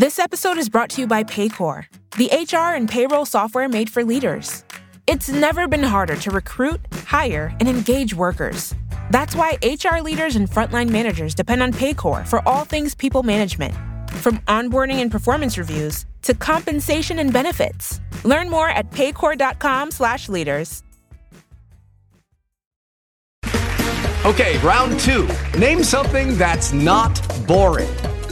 This episode is brought to you by Paycor, the HR and payroll software made for leaders. It's never been harder to recruit, hire, and engage workers. That's why HR leaders and frontline managers depend on Paycor for all things people management, from onboarding and performance reviews to compensation and benefits. Learn more at paycor.com/leaders. Okay, round 2. Name something that's not boring.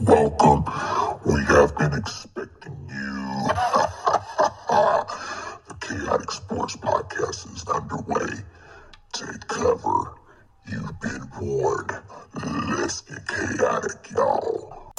Welcome. We have been expecting you. the Khaotik Sports Podcast is underway. Take cover. You've been warned. Let's get chaotic, y'all.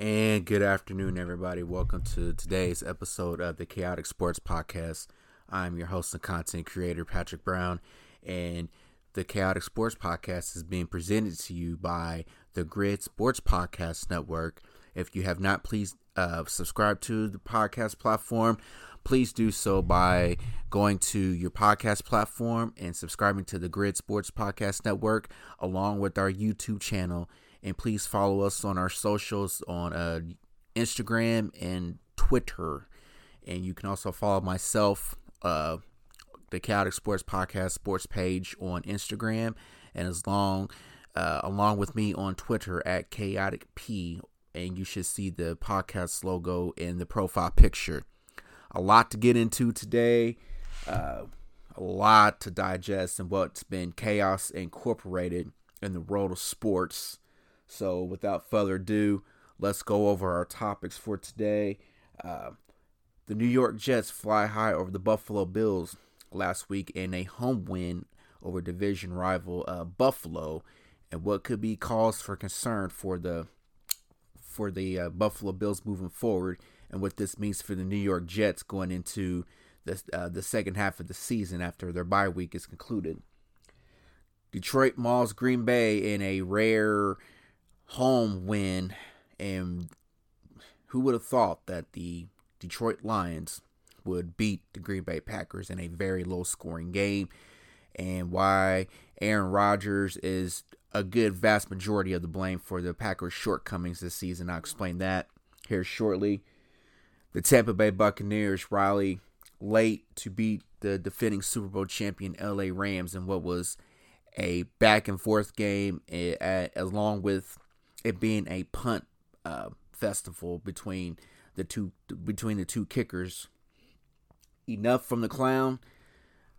And good afternoon, everybody. Welcome to today's episode of the Khaotik Sports Podcast. I'm your host and content creator, Patrick Brown, and the Khaotik Sports Podcast is being presented to you by the Gryd Sports Podcast Network. If you have not, please uh, subscribe to the podcast platform. Please do so by going to your podcast platform and subscribing to the Gryd Sports Podcast Network along with our YouTube channel. And please follow us on our socials on uh, Instagram and Twitter. And you can also follow myself, uh, the Khaotik Sports Podcast sports page on Instagram, and as long uh, along with me on Twitter at Chaotic P. And you should see the podcast logo in the profile picture. A lot to get into today. Uh, a lot to digest and what's been chaos incorporated in the world of sports. So, without further ado, let's go over our topics for today. Uh, the New York Jets fly high over the Buffalo Bills last week in a home win over division rival uh, Buffalo, and what could be cause for concern for the for the uh, Buffalo Bills moving forward, and what this means for the New York Jets going into the uh, the second half of the season after their bye week is concluded. Detroit mauls Green Bay in a rare home win, and who would have thought that the Detroit Lions would beat the Green Bay Packers in a very low scoring game, and why Aaron Rodgers is a good vast majority of the blame for the Packers' shortcomings this season. I'll explain that here shortly. The Tampa Bay Buccaneers rally late to beat the defending Super Bowl champion LA Rams in what was a back and forth game, eh, along with it being a punt uh, festival between the two between the two kickers. Enough from the clown.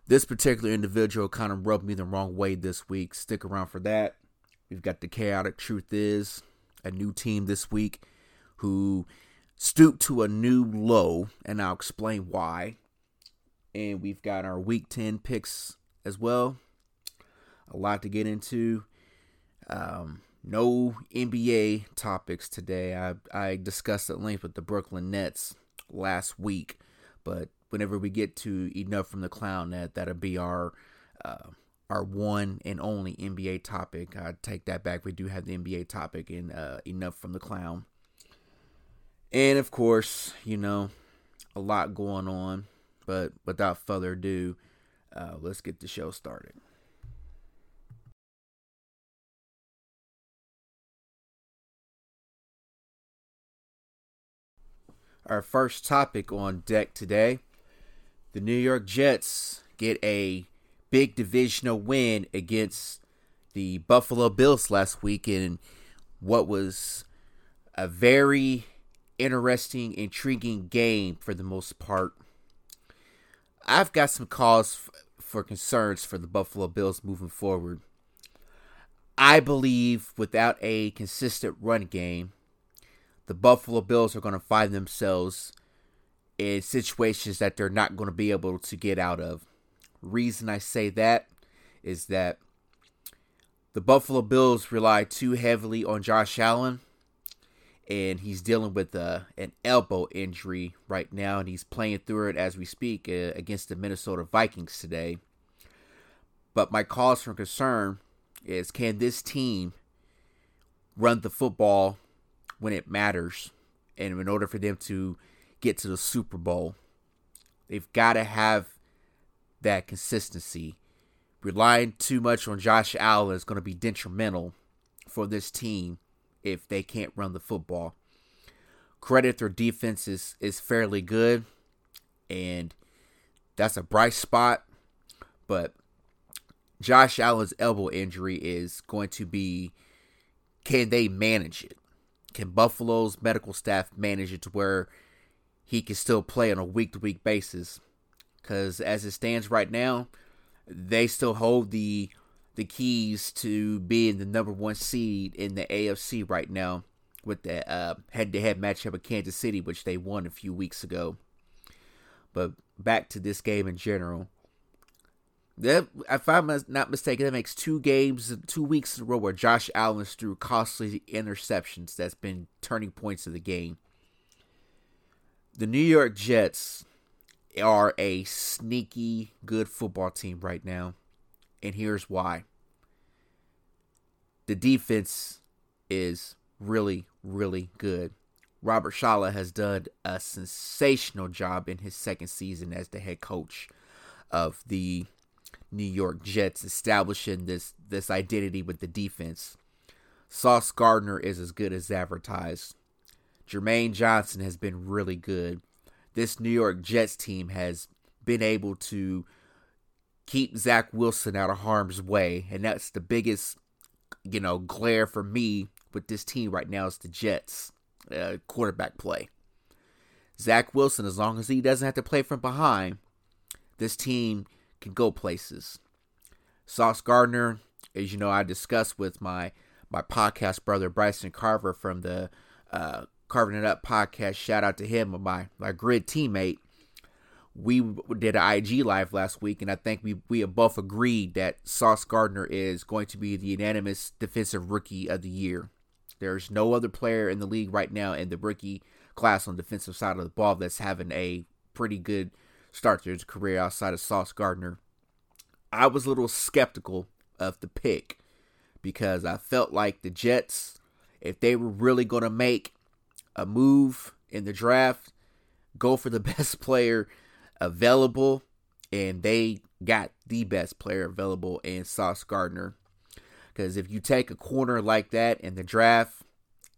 This particular individual kind of rubbed me the wrong way this week. Stick around for that. We've got the chaotic truth is a new team this week who stooped to a new low, and I'll explain why. And we've got our week 10 picks as well. A lot to get into. Um, no NBA topics today. I, I discussed at length with the Brooklyn Nets last week, but whenever we get to enough from the clown, that that'll be our uh, our one and only NBA topic. I take that back. We do have the NBA topic in uh, enough from the clown, and of course, you know, a lot going on. But without further ado, uh, let's get the show started. Our first topic on deck today the New York Jets get a big divisional win against the Buffalo Bills last week in what was a very interesting, intriguing game for the most part. I've got some cause for concerns for the Buffalo Bills moving forward. I believe without a consistent run game, the Buffalo Bills are going to find themselves in situations that they're not going to be able to get out of. Reason I say that is that the Buffalo Bills rely too heavily on Josh Allen, and he's dealing with uh, an elbow injury right now, and he's playing through it as we speak uh, against the Minnesota Vikings today. But my cause for concern is can this team run the football when it matters? And in order for them to get to the Super Bowl, they've got to have that consistency. Relying too much on Josh Allen is going to be detrimental for this team if they can't run the football. Credit their defense is, is fairly good, and that's a bright spot. But Josh Allen's elbow injury is going to be can they manage it? Can Buffalo's medical staff manage it to where he can still play on a week to week basis? Because as it stands right now, they still hold the the keys to being the number one seed in the AFC right now with the uh, head to head matchup with Kansas City, which they won a few weeks ago. But back to this game in general. If I'm not mistaken, that makes two games, two weeks in a row where Josh Allen's threw costly interceptions. That's been turning points of the game. The New York Jets are a sneaky good football team right now, and here's why. The defense is really, really good. Robert Saleh has done a sensational job in his second season as the head coach of the New York Jets, establishing this this identity with the defense. Sauce Gardner is as good as advertised. Jermaine Johnson has been really good. This New York Jets team has been able to keep Zach Wilson out of harm's way, and that's the biggest, you know, glare for me with this team right now is the Jets uh, quarterback play. Zach Wilson, as long as he doesn't have to play from behind, this team can go places. Sauce Gardner, as you know, I discussed with my my podcast brother Bryson Carver from the uh, Carving It Up podcast. Shout out to him, my my Gryd teammate. We did an IG live last week, and I think we we have both agreed that Sauce Gardner is going to be the unanimous defensive rookie of the year. There's no other player in the league right now in the rookie class on the defensive side of the ball that's having a pretty good start his career outside of Sauce Gardner. I was a little skeptical of the pick because I felt like the Jets, if they were really going to make a move in the draft, go for the best player available, and they got the best player available in Sauce Gardner. Because if you take a corner like that in the draft,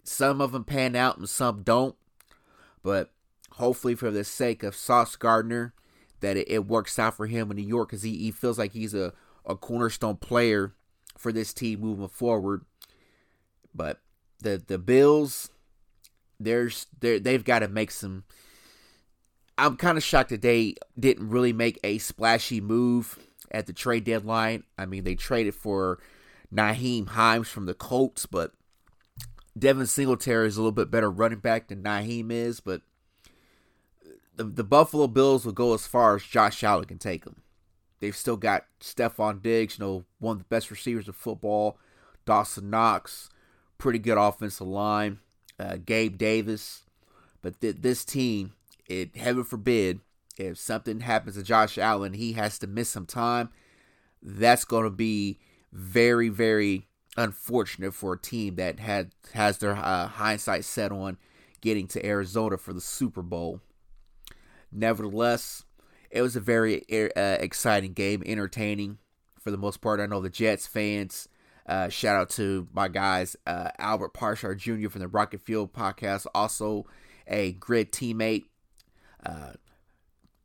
some of them pan out and some don't. But hopefully, for the sake of Sauce Gardner, that it, it works out for him in New York because he, he feels like he's a, a cornerstone player for this team moving forward. But the the Bills, there's they they've got to make some. I'm kind of shocked that they didn't really make a splashy move at the trade deadline. I mean, they traded for Nyheim Hines from the Colts, but Devin Singletary is a little bit better running back than Nyheim is, but the, the Buffalo Bills will go as far as Josh Allen can take them. They've still got Stefon Diggs, you know, one of the best receivers of football. Dawson Knox, pretty good offensive line. Uh, Gabe Davis. But th- this team, it heaven forbid, if something happens to Josh Allen, he has to miss some time. That's going to be very, very unfortunate for a team that had has their uh, hindsight set on getting to Arizona for the Super Bowl. Nevertheless, it was a very uh, exciting game, entertaining for the most part. I know the Jets fans. Uh, shout out to my guys, uh, Albert Parshar Jr. from the Rocket Fuel podcast, also a Gryd teammate. Uh,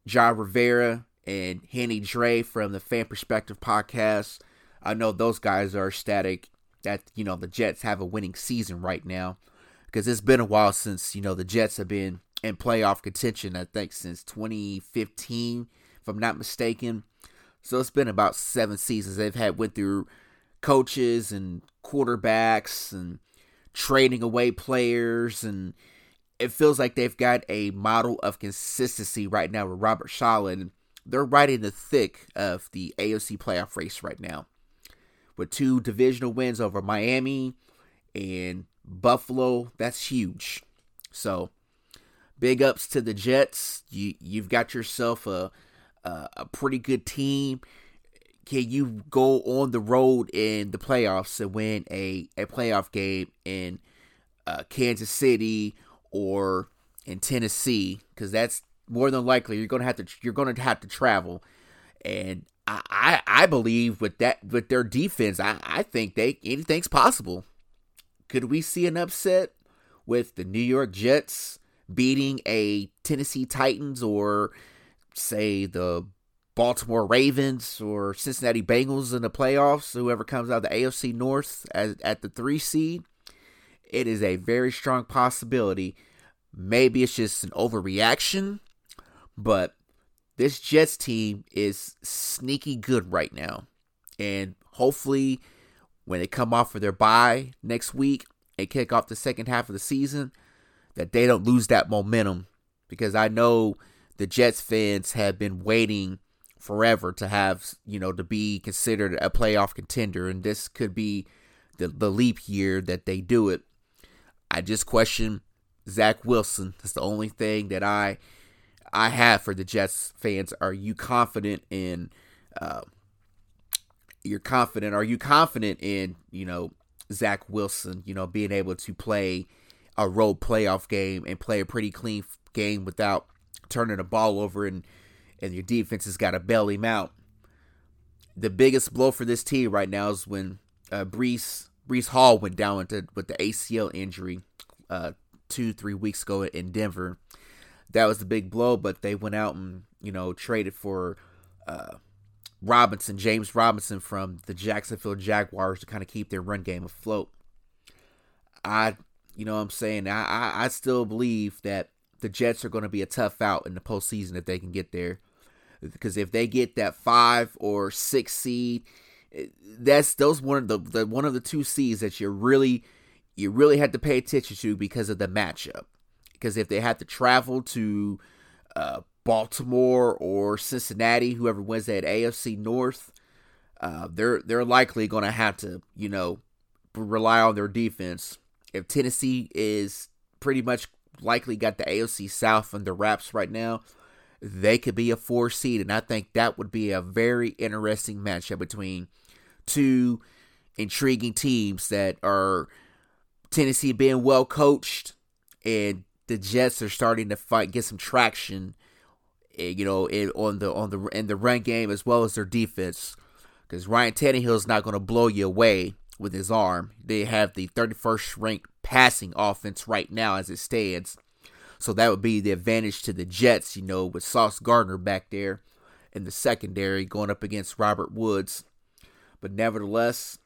John Rivera and Henny Dre from the Fan Perspective podcast. I know those guys are ecstatic that you know the Jets have a winning season right now because it's been a while since you know the Jets have been in playoff contention, I think, since 2015, if I'm not mistaken. So it's been about seven seasons. They've had went through coaches and quarterbacks and trading away players and it feels like they've got a model of consistency right now with Robert Saleh. They're right in the thick of the AFC playoff race right now. With two divisional wins over Miami and Buffalo, that's huge. So, big ups to the Jets. You you've got yourself a a, a pretty good team. Can you go on the road in the playoffs and win a, a playoff game in uh, Kansas City or in Tennessee? Because that's more than likely you're gonna have to you're gonna have to travel. And I, I, I believe with that with their defense, I, I think they anything's possible. Could we see an upset with the New York Jets beating a Tennessee Titans or say the Baltimore Ravens or Cincinnati Bengals in the playoffs, whoever comes out of the AFC North as, at the three seed, it is a very strong possibility. Maybe it's just an overreaction, but this Jets team is sneaky good right now. And hopefully, when they come off of their bye next week and kick off the second half of the season, that they don't lose that momentum. Because I know the Jets fans have been waiting forever to have, you know, to be considered a playoff contender. And this could be the, the leap year that they do it. I just question Zach Wilson. That's the only thing that I I have for the Jets fans. Are you confident in uh, you're confident? Are you confident in, you know, Zach Wilson, you know, being able to play a road playoff game and play a pretty clean game without turning the ball over and and your defense has got to bail him out. The biggest blow for this team right now is when uh, Breece Breece Hall went down with the, with the ACL injury uh, two three weeks ago in Denver. That was the big blow, but they went out and you know traded for uh, Robinson, James Robinson from the Jacksonville Jaguars to kind of keep their run game afloat. I, you know, what I'm saying I, I, I still believe that the Jets are going to be a tough out in the postseason if they can get there because if they get that five or six seed, eh, that's those one of the, the one of the two seeds that you really you really had to pay attention to because of the matchup. Because if they have to travel to uh, Baltimore or Cincinnati, whoever wins that AFC North, uh, they're they're likely going to have to you know rely on their defense. If Tennessee is pretty much likely got the AFC South under wraps right now, they could be a four seed, and I think that would be a very interesting matchup between two intriguing teams that are Tennessee being well coached, and the Jets are starting to fight, get some traction, eh, you know, in, on the on the in the run game as well as their defense. Because Ryan Tannehill is not going to blow you away with his arm. They have the 31st ranked passing offense right now as it stands. So that would be the advantage to the Jets, you know, with Sauce Gardner back there in the secondary going up against Robert Woods. But nevertheless,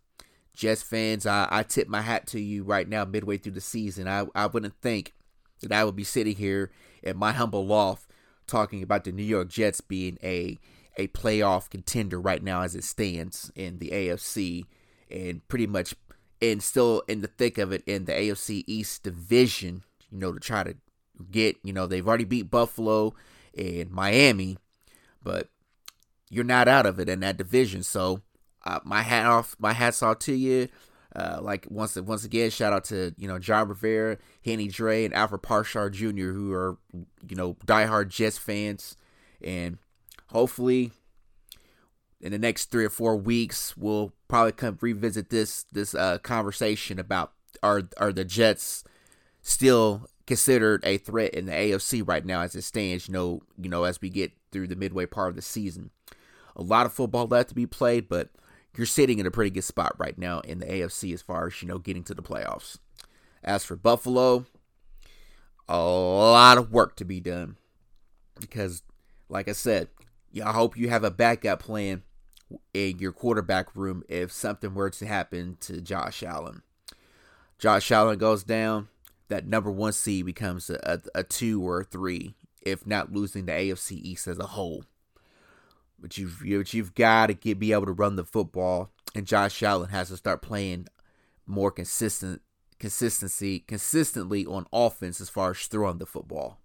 Jets fans, I, I tip my hat to you right now, midway through the season. I, I wouldn't think that I would be sitting here at my humble loft talking about the New York Jets being a a playoff contender right now as it stands in the AFC and pretty much and still in the thick of it in the AFC East division, you know, to try to get, you know, they've already beat Buffalo and Miami, but you're not out of it in that division. So, uh, my hat off, my hats off to you. Uh, like once once again, shout out to you know John Rivera, Henny Dre, and Alfred Parshar Jr., who are you know diehard Jets fans, and hopefully in the next three or four weeks, we'll probably come revisit this this uh, conversation about are are the Jets still considered a threat in the AFC right now as it stands. You know, you know, as we get through the midway part of the season, a lot of football left to be played, but you're sitting in a pretty good spot right now in the AFC as far as you know getting to the playoffs. As for Buffalo, a lot of work to be done because, like I said, yeah, I hope you have a backup plan in your quarterback room if something were to happen to Josh Allen. Josh Allen goes down, that number one seed becomes a, a, a two or a three, if not losing the AFC East as a whole. But you've but you've got to get be able to run the football, and Josh Allen has to start playing more consistent consistency consistently on offense as far as throwing the football.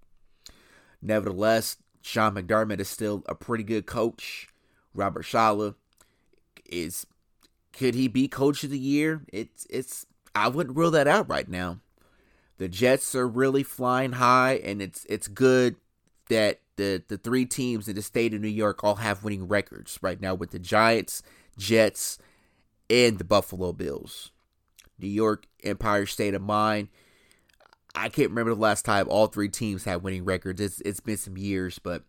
Nevertheless, Sean McDermott is still a pretty good coach. Robert Saleh is could he be coach of the year? It's it's I wouldn't rule that out right now. The Jets are really flying high and it's it's good that the the three teams in the state of New York all have winning records right now with the Giants, Jets, and the Buffalo Bills. New York Empire State of Mind. I can't remember the last time all three teams had winning records. It's it's been some years, but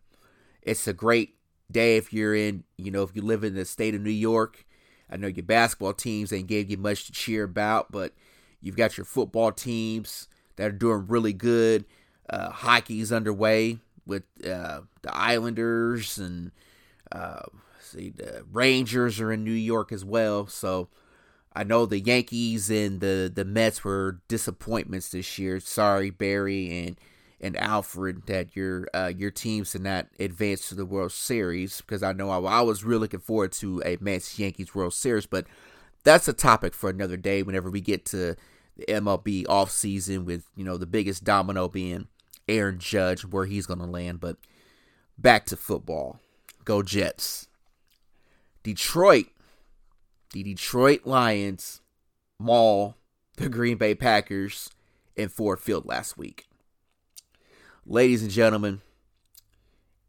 it's a great day if you're in, you know, if you live in the state of New York. I know your basketball teams ain't gave you much to cheer about, but you've got your football teams that are doing really good. Uh, hockey's underway with uh, the Islanders and uh, see the Rangers are in New York as well. So I know the Yankees and the the Mets were disappointments this year. Sorry, Barry and and Alfred, that your uh, your teams did not advance to the World Series because I know I, I was really looking forward to a Mets Yankees World Series, but that's a topic for another day. Whenever we get to the MLB off season, with you know the biggest domino being Aaron Judge, where he's going to land. But back to football, go Jets. Detroit, the Detroit Lions maul the Green Bay Packers in Ford Field last week ladies and gentlemen,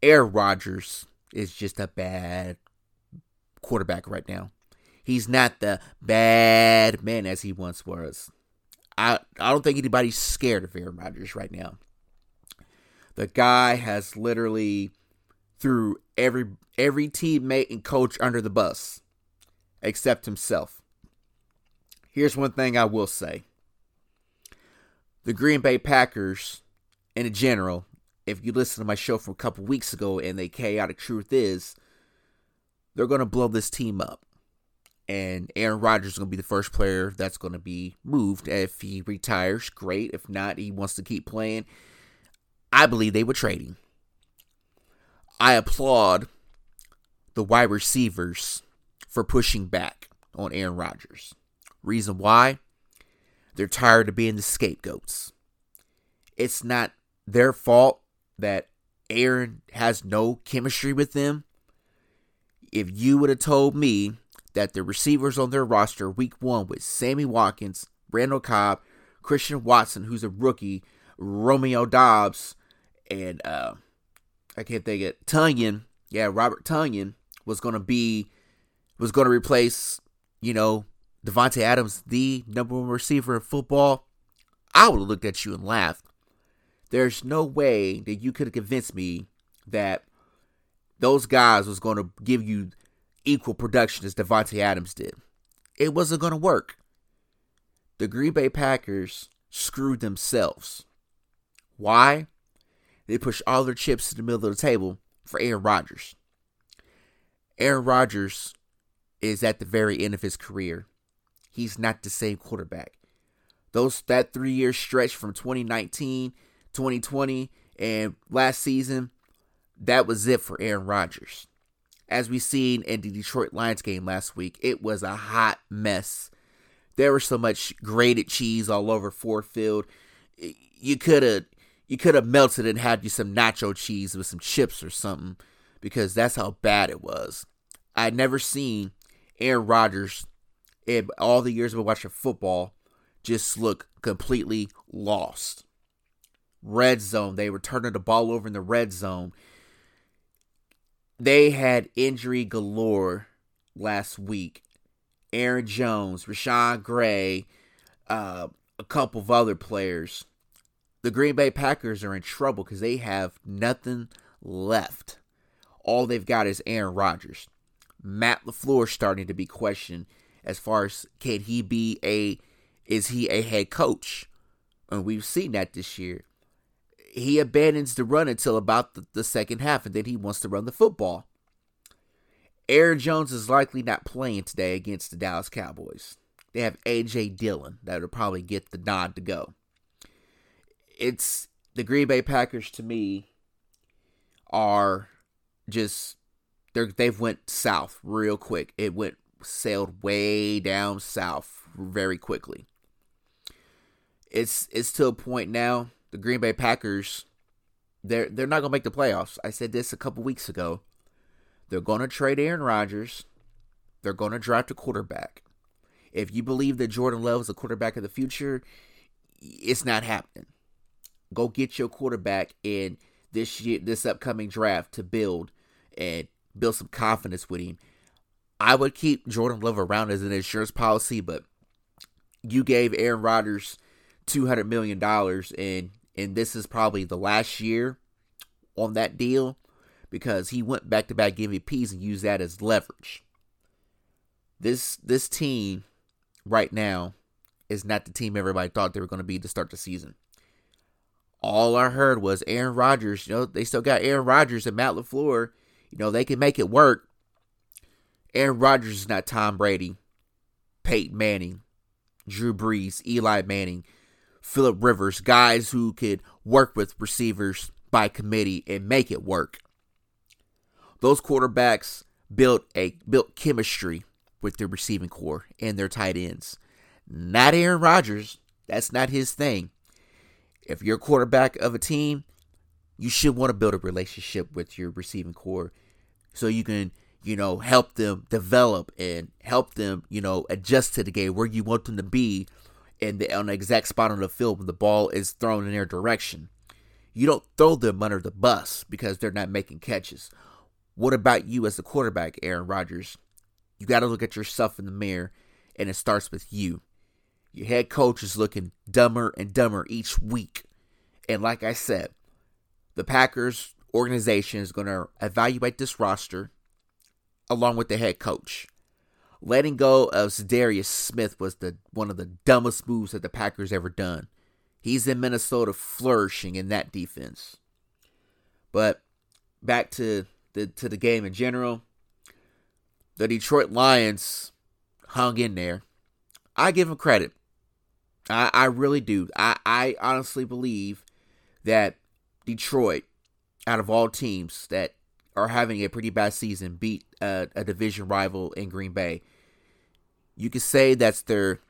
Aaron Rodgers is just a bad quarterback right now. He's not the bad man as he once was. I I don't think anybody's scared of Aaron Rodgers right now. The guy has literally threw every every teammate and coach under the bus except himself. Here's one thing I will say. The Green Bay Packers in general, if you listen to my show from a couple weeks ago and the chaotic truth is, they're going to blow this team up. And Aaron Rodgers is going to be the first player that's going to be moved. If he retires, great. If not, he wants to keep playing. I believe they were trading. I applaud the wide receivers for pushing back on Aaron Rodgers. Reason why? They're tired of being the scapegoats. It's not their fault that Aaron has no chemistry with them. If you would have told me that the receivers on their roster week one with Sammy Watkins, Randall Cobb, Christian Watson, who's a rookie, Romeo Doubs, and uh, I can't think it, Tonyan, yeah, Robert Tonyan was gonna be was gonna replace, you know, Davante Adams, the number one receiver in football. I would have looked at you and laughed. There's no way that you could have convinced me that those guys was going to give you equal production as Davante Adams did. It wasn't going to work. The Green Bay Packers screwed themselves. Why? They pushed all their chips to the middle of the table for Aaron Rodgers. Aaron Rodgers is at the very end of his career. He's not the same quarterback. Those that three year stretch from 2019 2020 and last season, that was it for Aaron Rodgers. As we seen in the Detroit Lions game last week, it was a hot mess. There was so much grated cheese all over Ford Field. You could have you could have melted and had you some nacho cheese with some chips or something because that's how bad it was. I'd never seen Aaron Rodgers in all the years of watching football just look completely lost red zone. They were turning the ball over in the red zone. They had injury galore last week. Aaron Jones, Rashan Gary, uh, a couple of other players. The Green Bay Packers are in trouble because they have nothing left. All they've got is Aaron Rodgers. Matt LaFleur starting to be questioned as far as can he be a is he a head coach? And we've seen that this year he abandons the run until about the, the second half, and then he wants to run the football. Aaron Jones is likely not playing today against the Dallas Cowboys. They have AJ Dillon that will probably get the nod to go. It's the Green Bay Packers to me are just they they've went south real quick. It went sailed way down south very quickly. it's it's to a point now. The Green Bay Packers, they're they're not gonna make the playoffs. I said this a couple weeks ago. They're gonna trade Aaron Rodgers. They're gonna draft a quarterback. If you believe that Jordan Love is a quarterback of the future, it's not happening. Go get your quarterback in this year, this upcoming draft to build and build some confidence with him. I would keep Jordan Love around as an insurance policy, but you gave Aaron Rodgers two hundred million dollars, and and this is probably the last year on that deal because he went back to back MVPs and used that as leverage. This this team right now is not the team everybody thought they were going to be to start the season. All I heard was Aaron Rodgers. You know, they still got Aaron Rodgers and Matt LaFleur. You know, they can make it work. Aaron Rodgers is not Tom Brady, Peyton Manning, Drew Brees, Eli Manning, Philip Rivers, guys who could work with receivers by committee and make it work. Those quarterbacks built a built chemistry with their receiving corps and their tight ends. Not Aaron Rodgers. That's not his thing. If you're a quarterback of a team, you should want to build a relationship with your receiving corps so you can, you know, help them develop and help them, you know, adjust to the game where you want them to be in the on the exact spot on the field when the ball is thrown in their direction. You don't throw them under the bus because they're not making catches. What about you as the quarterback, Aaron Rodgers? You got to look at yourself in the mirror, and it starts with you. Your head coach is looking dumber and dumber each week. And like I said, the Packers organization is going to evaluate this roster along with the head coach. Letting go of Darius Smith was the one of the dumbest moves that the Packers ever done. He's in Minnesota flourishing in that defense. But back to the to the game in general, the Detroit Lions hung in there. I give them credit. I, I really do. I, I honestly believe that Detroit, out of all teams that are having a pretty bad season, beat a, a division rival in Green Bay. You could say that's their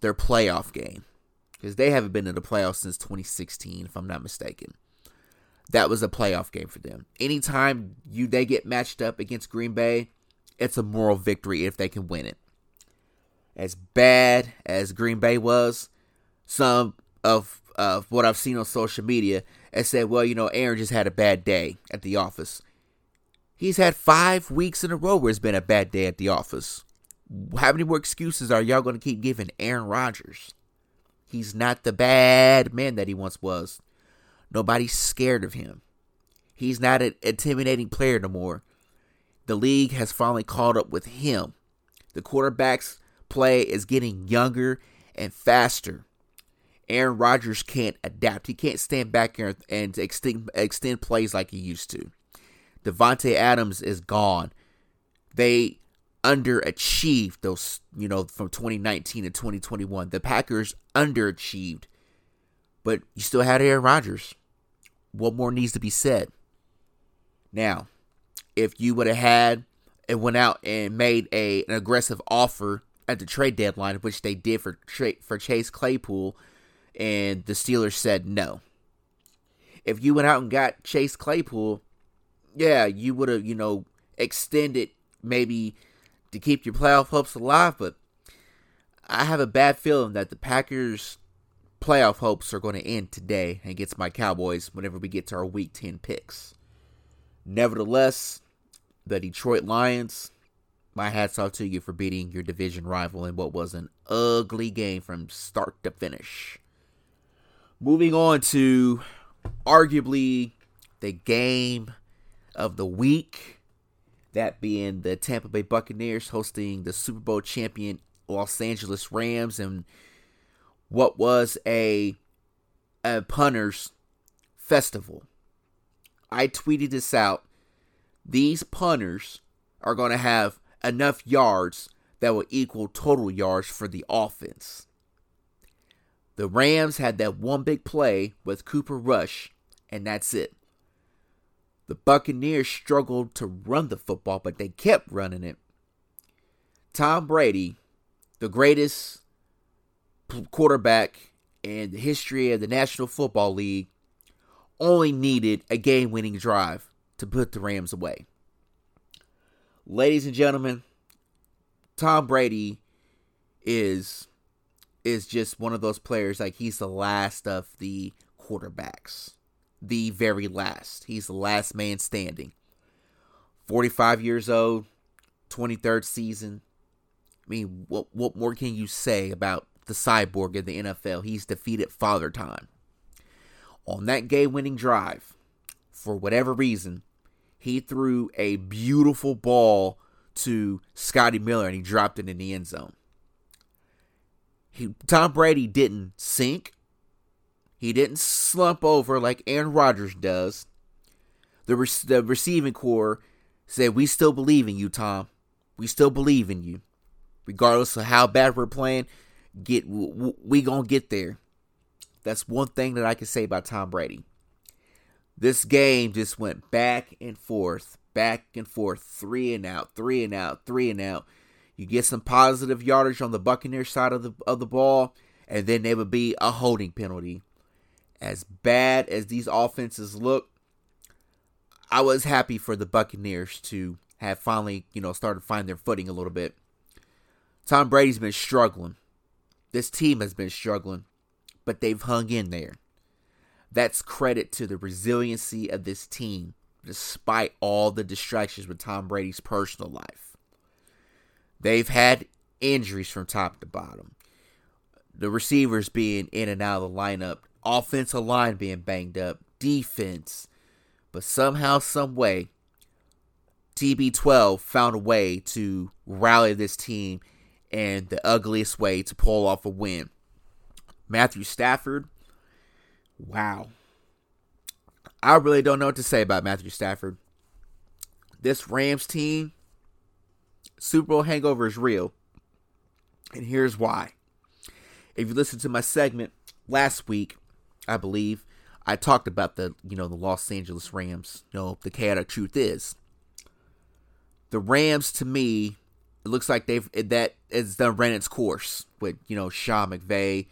their playoff game because they haven't been in the playoffs since 2016, if I'm not mistaken. That was a playoff game for them. Anytime you they get matched up against Green Bay, it's a moral victory if they can win it. As bad as Green Bay was, some of of what I've seen on social media and said, well, you know, Aaron just had a bad day at the office. He's had five weeks in a row where it's been a bad day at the office. How many more excuses are y'all going to keep giving Aaron Rodgers? He's not the bad man that he once was. Nobody's scared of him. He's not an intimidating player no more. The league has finally caught up with him. The quarterback's play is getting younger and faster. Aaron Rodgers can't adapt. He can't stand back here and extend extend plays like he used to. Davante Adams is gone. They underachieved those, you know, from 2019 to 2021. The Packers underachieved. But you still had Aaron Rodgers. What more needs to be said? Now, if you would have had and went out and made a an aggressive offer at the trade deadline, which they did for for Chase Claypool, and the Steelers said no. If you went out and got Chase Claypool, yeah, you would have, you know, extended maybe to keep your playoff hopes alive, but I have a bad feeling that the Packers' playoff hopes are going to end today against my Cowboys whenever we get to our Week 10 picks. Nevertheless, the Detroit Lions, my hats off to you for beating your division rival in what was an ugly game from start to finish. Moving on to arguably the game of the week, that being the Tampa Bay Buccaneers hosting the Super Bowl champion Los Angeles Rams and what was a, a punters festival. I tweeted this out. These punters are going to have enough yards that will equal total yards for the offense. The Rams had that one big play with Cooper Rush, and that's it. The Buccaneers struggled to run the football, but they kept running it. Tom Brady, the greatest quarterback in the history of the National Football League only needed a game winning drive to put the Rams away. Ladies and gentlemen, Tom Brady is is just one of those players like he's the last of the quarterbacks. The very last. He's the last man standing. 45 years old, 23rd season. I mean, what what more can you say about the cyborg in the NFL? He's defeated father time. On that game-winning drive, for whatever reason, he threw a beautiful ball to Scotty Miller and he dropped it in the end zone. He, Tom Brady didn't sink. He didn't slump over like Aaron Rodgers does. The, re- the receiving corps said, We still believe in you, Tom. We still believe in you. Regardless of how bad we're playing, get we, we gonna get there. That's one thing that I can say about Tom Brady. This game just went back and forth, back and forth, three and out, three and out, three and out. You get some positive yardage on the Buccaneers side of the of the ball, and then there would be a holding penalty. As bad as these offenses look, I was happy for the Buccaneers to have finally, you know, started finding their footing a little bit. Tom Brady's been struggling. This team has been struggling, but they've hung in there. That's credit to the resiliency of this team, despite all the distractions with Tom Brady's personal life. They've had injuries from top to bottom. The receivers being in and out of the lineup, offensive line being banged up, defense. But somehow, some way, TB12 found a way to rally this team and the ugliest way to pull off a win. Matthew Stafford, wow. I really don't know what to say about Matthew Stafford. This Rams team, Super Bowl hangover is real. And here's why. If you listen to my segment last week, I believe, I talked about the, you know, the Los Angeles Rams. You know, the chaotic truth is the Rams to me, it looks like they've that it's done ran its course with, you know, Sean McVay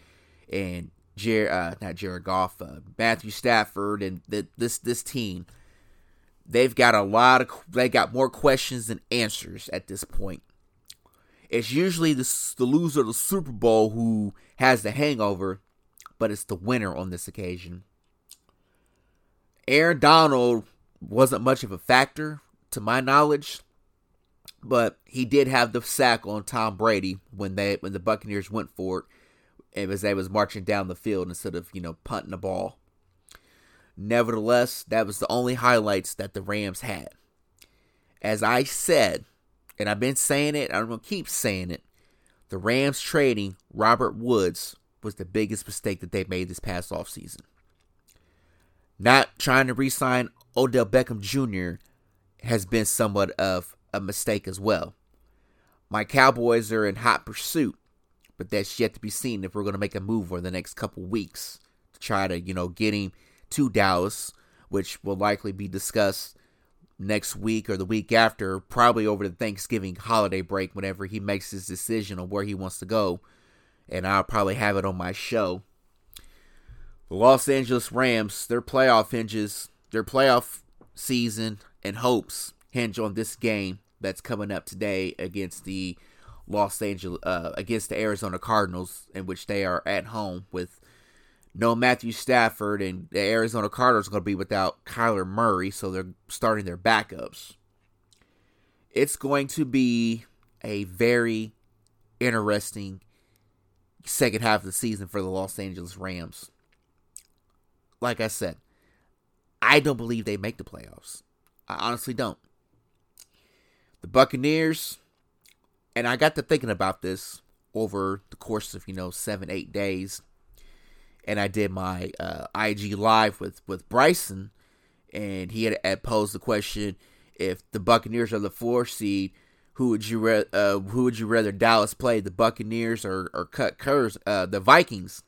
and Jer, uh, not Jared Goff, uh, Matthew Stafford, and the, this this team, they've got a lot of they got more questions than answers at this point. It's usually the the loser of the Super Bowl who has the hangover, but it's the winner on this occasion. Aaron Donald wasn't much of a factor to my knowledge, but he did have the sack on Tom Brady when they when the Buccaneers went for it as they was marching down the field instead of, you know, punting the ball. Nevertheless, that was the only highlights that the Rams had. As I said, and I've been saying it, I'm to keep saying it, the Rams trading Robert Woods was the biggest mistake that they made this past offseason. Not trying to re sign Odell Beckham Jr. has been somewhat of a mistake as well. My Cowboys are in hot pursuit but that's yet to be seen if we're going to make a move over the next couple weeks to try to, you know, get him to Dallas, which will likely be discussed next week or the week after, probably over the Thanksgiving holiday break, whenever he makes his decision on where he wants to go. And I'll probably have it on my show. The Los Angeles Rams, their playoff hinges, their playoff season and hopes hinge on this game that's coming up today against the Los Angeles uh, against the Arizona Cardinals, in which they are at home with no Matthew Stafford, and the Arizona Cardinals are going to be without Kyler Murray, so they're starting their backups. It's going to be a very interesting second half of the season for the Los Angeles Rams. Like I said, I don't believe they make the playoffs. I honestly don't. The Buccaneers, and I got to thinking about this over the course of, you know, seven, eight days. And I did my uh, IG live with, with Bryson, and he had, had, posed the question if the Buccaneers are the four seed, who would you re- uh, who would you rather Dallas play, the Buccaneers or, or cut curves, uh, the Vikings?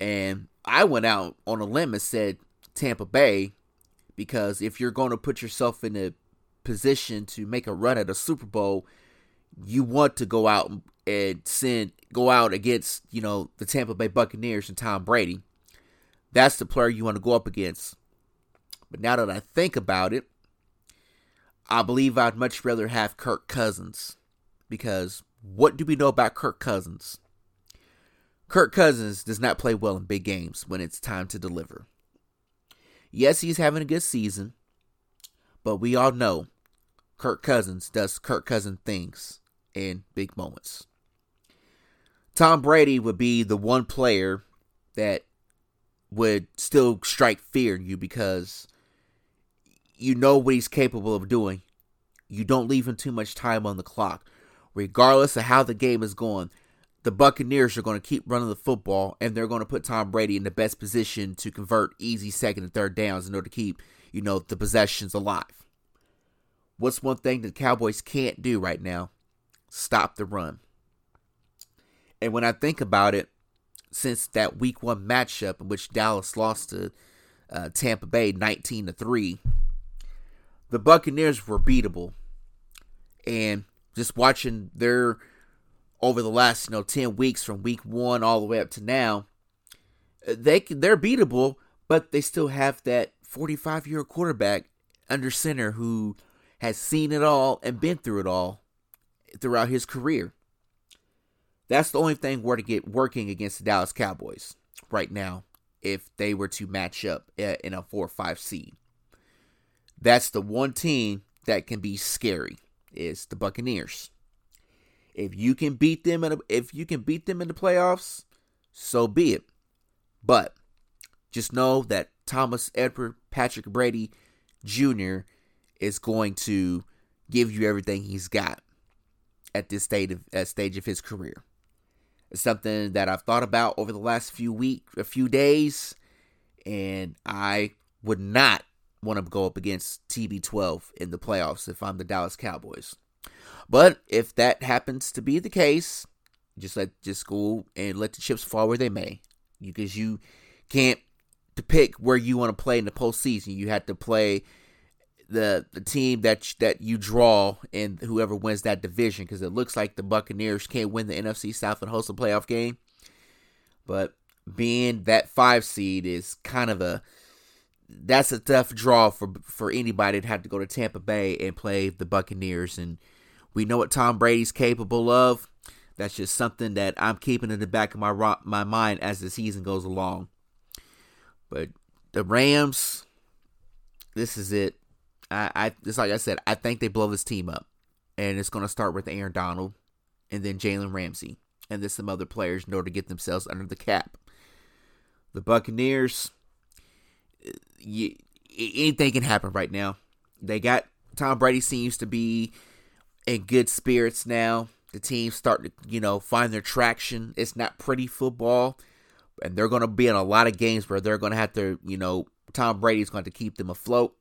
And I went out on a limb and said Tampa Bay, because if you're going to put yourself in a position to make a run at a Super Bowl, you want to go out and send go out against, you know, the Tampa Bay Buccaneers and Tom Brady, that's the player you want to go up against. But now that I think about it, I believe I'd much rather have Kirk Cousins because what do we know about Kirk Cousins? Kirk Cousins does not play well in big games when it's time to deliver. Yes, he's having a good season, but we all know Kirk Cousins does Kirk Cousins things in big moments. Tom Brady would be the one player that would still strike fear in you because you know what he's capable of doing. You don't leave him too much time on the clock. Regardless of how the game is going, the Buccaneers are going to keep running the football and they're going to put Tom Brady in the best position to convert easy second and third downs in order to keep, you know, the possessions alive. What's one thing the Cowboys can't do right now? Stop the run. And when I think about it, since that week one matchup in which Dallas lost to uh, Tampa Bay 19 to 3, the Buccaneers were beatable. And just watching their over the last, you know, 10 weeks from week 1 all the way up to now, they they're beatable, but they still have that 45-year quarterback under center who has seen it all and been through it all throughout his career. That's the only thing we're to get working against the Dallas Cowboys right now if they were to match up eh, in a 4 or 5 seed. That's the one team that can be scary is the Buccaneers. If you can beat them in a, if you can beat them in the playoffs, so be it. But just know that Thomas Edward Patrick Brady Jr. is going to give you everything he's got at this stage of uh, stage of his career. It's something that I've thought about over the last few weeks, a few days, and I would not want to go up against TB12 in the playoffs if I'm the Dallas Cowboys. But if that happens to be the case, just let just go and let the chips fall where they may, because you can't pick where you want to play in the postseason. You have to play the the team that that you draw and whoever wins that division because it looks like the Buccaneers can't win the NFC South and host a playoff game. But being that five seed is kind of a that's a tough draw for for anybody to have to go to Tampa Bay and play the Buccaneers and we know what Tom Brady's capable of. That's just something that I'm keeping in the back of my my mind as the season goes along. But the Rams, this is it. I, I just like I said, I think they blow this team up, and it's going to start with Aaron Donald, and then Jalen Ramsey, and then some other players in order to get themselves under the cap. The Buccaneers, you, anything can happen right now. They got Tom Brady seems to be in good spirits now. The team's starting to, you know, find their traction. It's not pretty football, and they're going to be in a lot of games where they're going to have to, you know, Tom Brady's going to keep them afloat.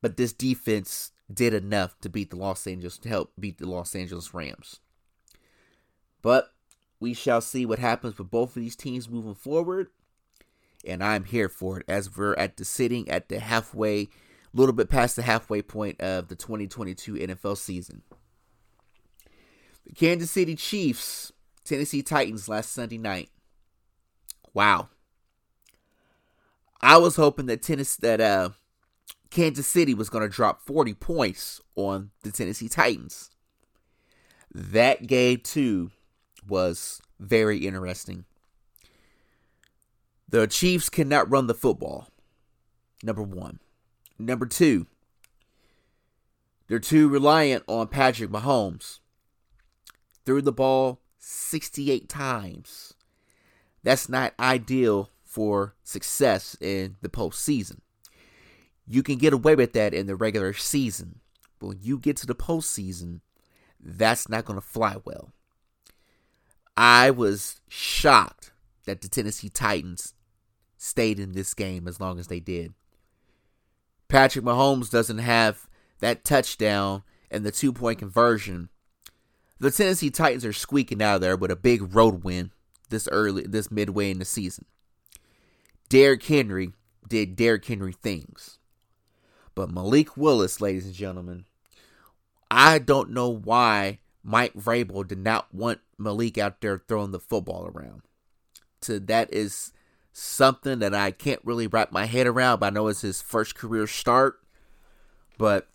But this defense did enough to beat the Los Angeles to help beat the Los Angeles Rams. But we shall see what happens with both of these teams moving forward. And I'm here for it as we're at the sitting at the halfway, a little bit past the halfway point of the 2022 NFL season. The Kansas City Chiefs, Tennessee Titans last Sunday night. Wow. I was hoping that Tennessee that uh Kansas City was going to drop 40 points on the Tennessee Titans. That game, too, was very interesting. The Chiefs cannot run the football, number one. Number two, they're too reliant on Patrick Mahomes. Threw the ball 68 times. That's not ideal for success in the postseason. You can get away with that in the regular season. But when you get to the postseason, that's not going to fly well. I was shocked that the Tennessee Titans stayed in this game as long as they did. Patrick Mahomes doesn't have that touchdown and the two point conversion. The Tennessee Titans are squeaking out of there with a big road win this early, this midway in the season. Derrick Henry did Derrick Henry things. But Malik Willis, ladies and gentlemen, I don't know why Mike Vrabel did not want Malik out there throwing the football around. So that is something that I can't really wrap my head around, but I know it's his first career start. But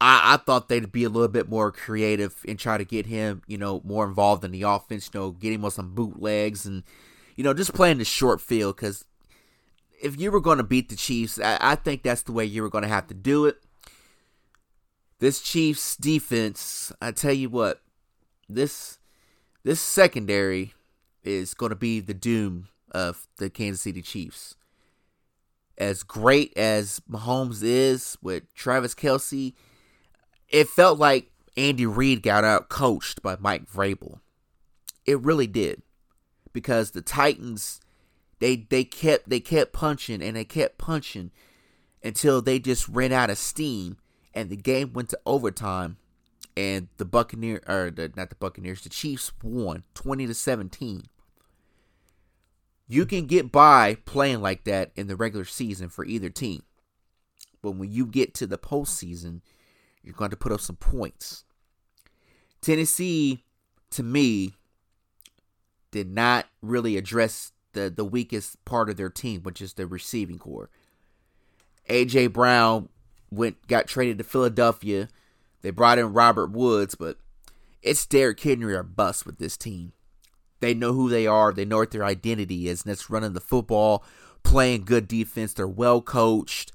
I, I thought they'd be a little bit more creative and try to get him, you know, more involved in the offense, you know, get him on some bootlegs and, you know, just playing the short field because if you were going to beat the Chiefs, I, I think that's the way you were going to have to do it. This Chiefs defense, I tell you what, this this secondary is going to be the doom of the Kansas City Chiefs. As great as Mahomes is with Travis Kelce, it felt like Andy Reid got out coached by Mike Vrabel. It really did. Because the Titans they they kept they kept punching and they kept punching until they just ran out of steam and the game went to overtime and the Buccaneer or the, not the Buccaneers, the Chiefs won 20 to 17. You can get by playing like that in the regular season for either team. But when you get to the postseason, you're going to put up some points. Tennessee, to me, did not really address the, the weakest part of their team, which is the receiving corps. AJ Brown went got traded to Philadelphia. They brought in Robert Woods, but it's Derrick Henry or bust with this team. They know who they are. They know what their identity is, and it's running the football, playing good defense. They're well coached.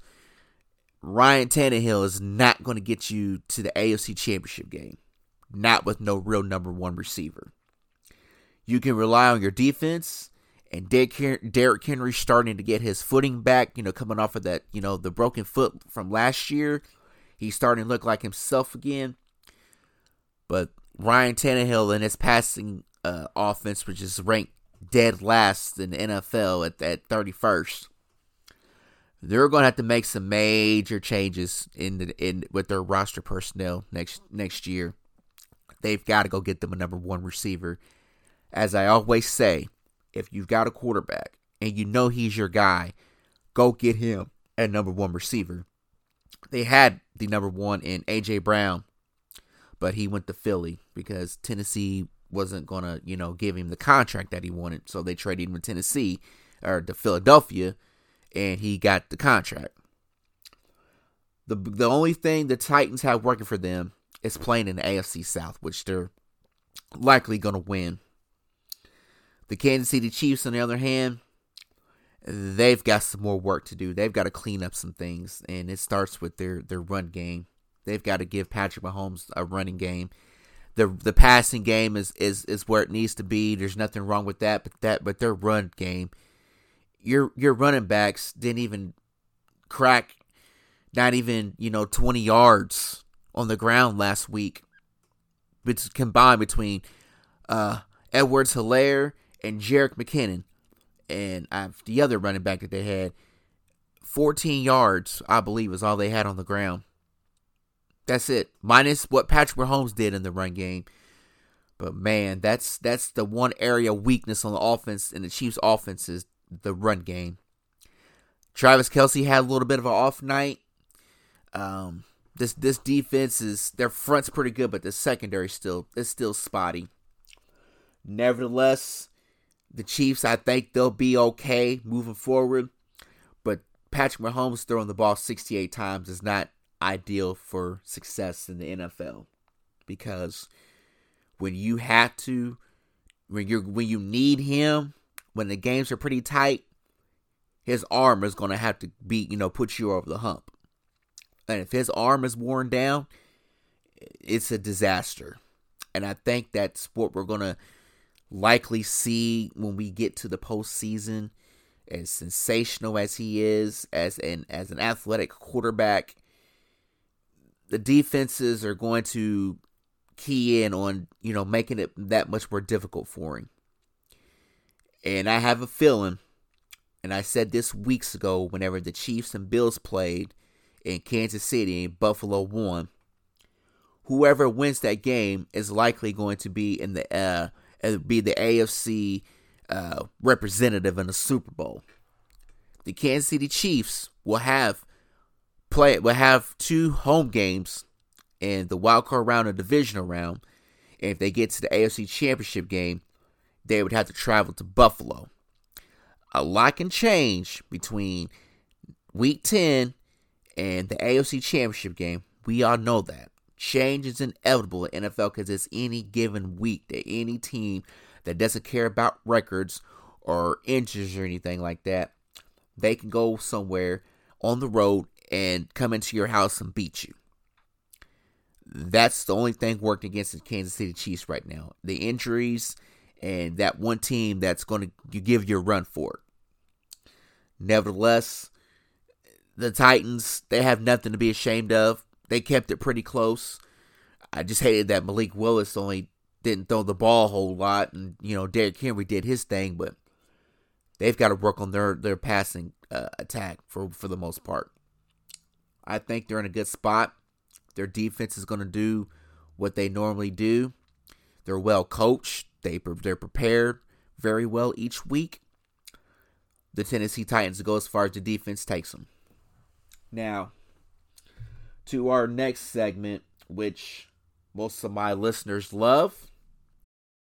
Ryan Tannehill is not going to get you to the AFC Championship game, not with no real number one receiver. You can rely on your defense and Derrick Henry starting to get his footing back, you know, coming off of that, you know, the broken foot from last year. He's starting to look like himself again. But Ryan Tannehill and his passing uh, offense, which is ranked dead last in the NFL at, at 31st, they're going to have to make some major changes in the in with their roster personnel next next year. They've got to go get them a number one receiver. As I always say, if you've got a quarterback and you know he's your guy, go get him at number one receiver. They had the number one in AJ Brown, but he went to Philly because Tennessee wasn't gonna, you know, give him the contract that he wanted. So they traded him to Tennessee or to Philadelphia, and he got the contract. The the only thing the Titans have working for them is playing in the AFC South, which they're likely gonna win. The Kansas City Chiefs, on the other hand, they've got some more work to do. They've got to clean up some things, and it starts with their their run game. They've got to give Patrick Mahomes a running game. The the passing game is, is is where it needs to be. There's nothing wrong with that, but that but their run game, your your running backs didn't even crack not even, you know, 20 yards on the ground last week. It's combined between uh Edwards Helaire and Jerick McKinnon, and I've, the other running back that they had, 14 yards, I believe, is all they had on the ground. That's it, minus what Patrick Mahomes did in the run game. But man, that's that's the one area weakness on the offense in the Chiefs' offense is the run game. Travis Kelce had a little bit of an off night. Um, this this defense is their front's pretty good, but the secondary still is still spotty. Nevertheless, the Chiefs, I think they'll be okay moving forward. But Patrick Mahomes throwing the ball 68 times is not ideal for success in the NFL because when you have to, when you when you need him, when the games are pretty tight, his arm is going to have to be, you know, put you over the hump. And if his arm is worn down, it's a disaster. And I think that's what we're going to likely see when we get to the postseason. As sensational as he is as an as an athletic quarterback, the defenses are going to key in on you know making it that much more difficult for him. And I have a feeling, and I said this weeks ago whenever the Chiefs and Bills played in Kansas City and Buffalo won. Whoever wins that game is likely going to be in the uh, and be the AFC uh, representative in the Super Bowl. The Kansas City Chiefs will have play will have two home games in the wild card round and divisional round, And if they get to the AFC Championship game, they would have to travel to Buffalo. A lot can change between week 10 and the AFC Championship game. We all know that. Change is inevitable in NFL because it's any given week that any team that doesn't care about records or injuries or anything like that, they can go somewhere on the road and come into your house and beat you. That's the only thing working against the Kansas City Chiefs right now. The injuries and that one team that's going to give you a run for it. Nevertheless, the Titans, they have nothing to be ashamed of. They kept it pretty close. I just hated that Malik Willis only didn't throw the ball a whole lot, and you know Derrick Henry did his thing, but they've got to work on their their passing uh, attack for for the most part. I think they're in a good spot. Their defense is going to do what they normally do. They're well coached. They they're prepared very well each week. The Tennessee Titans go as far as the defense takes them. Now, to our next segment, which most of my listeners love.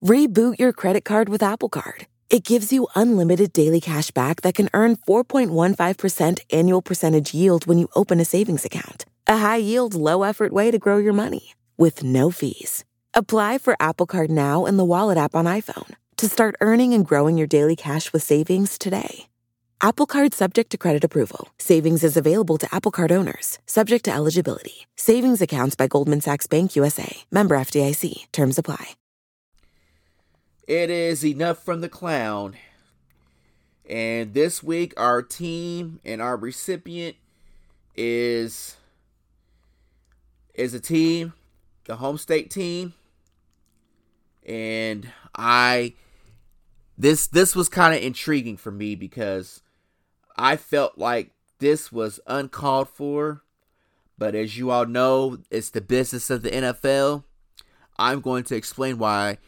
Reboot your credit card with Apple Card. It gives you unlimited daily cash back that can earn 4.15% annual percentage yield when you open a savings account. A high yield, low effort way to grow your money with no fees. Apply for Apple Card now in the Wallet app on iPhone to start earning and growing your daily cash with savings today. Apple Card subject to credit approval. Savings is available to Apple Card owners, subject to eligibility. Savings accounts by Goldman Sachs Bank USA. Member FDIC. Terms apply. It is enough from the clown. And this week, our team and our recipient is is a team, the home state team, and I this this was kind of intriguing for me because I felt like this was uncalled for, but as you all know, it's the business of the NFL. I'm going to explain why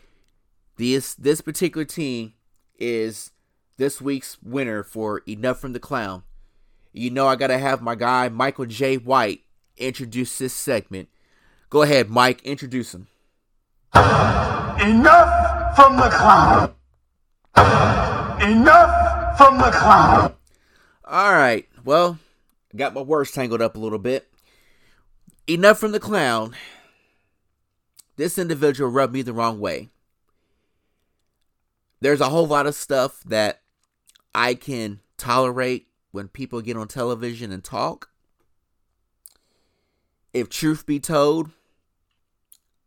this this particular team is this week's winner for Enough from the Clown. You know I gotta have my guy Michael J. White introduce this segment. Go ahead, Mike, introduce him. Enough from the clown. Enough from the clown. All right. Well, got my words tangled up a little bit. Enough from the clown. This individual rubbed me the wrong way. There's a whole lot of stuff that I can tolerate when people get on television and talk. If truth be told,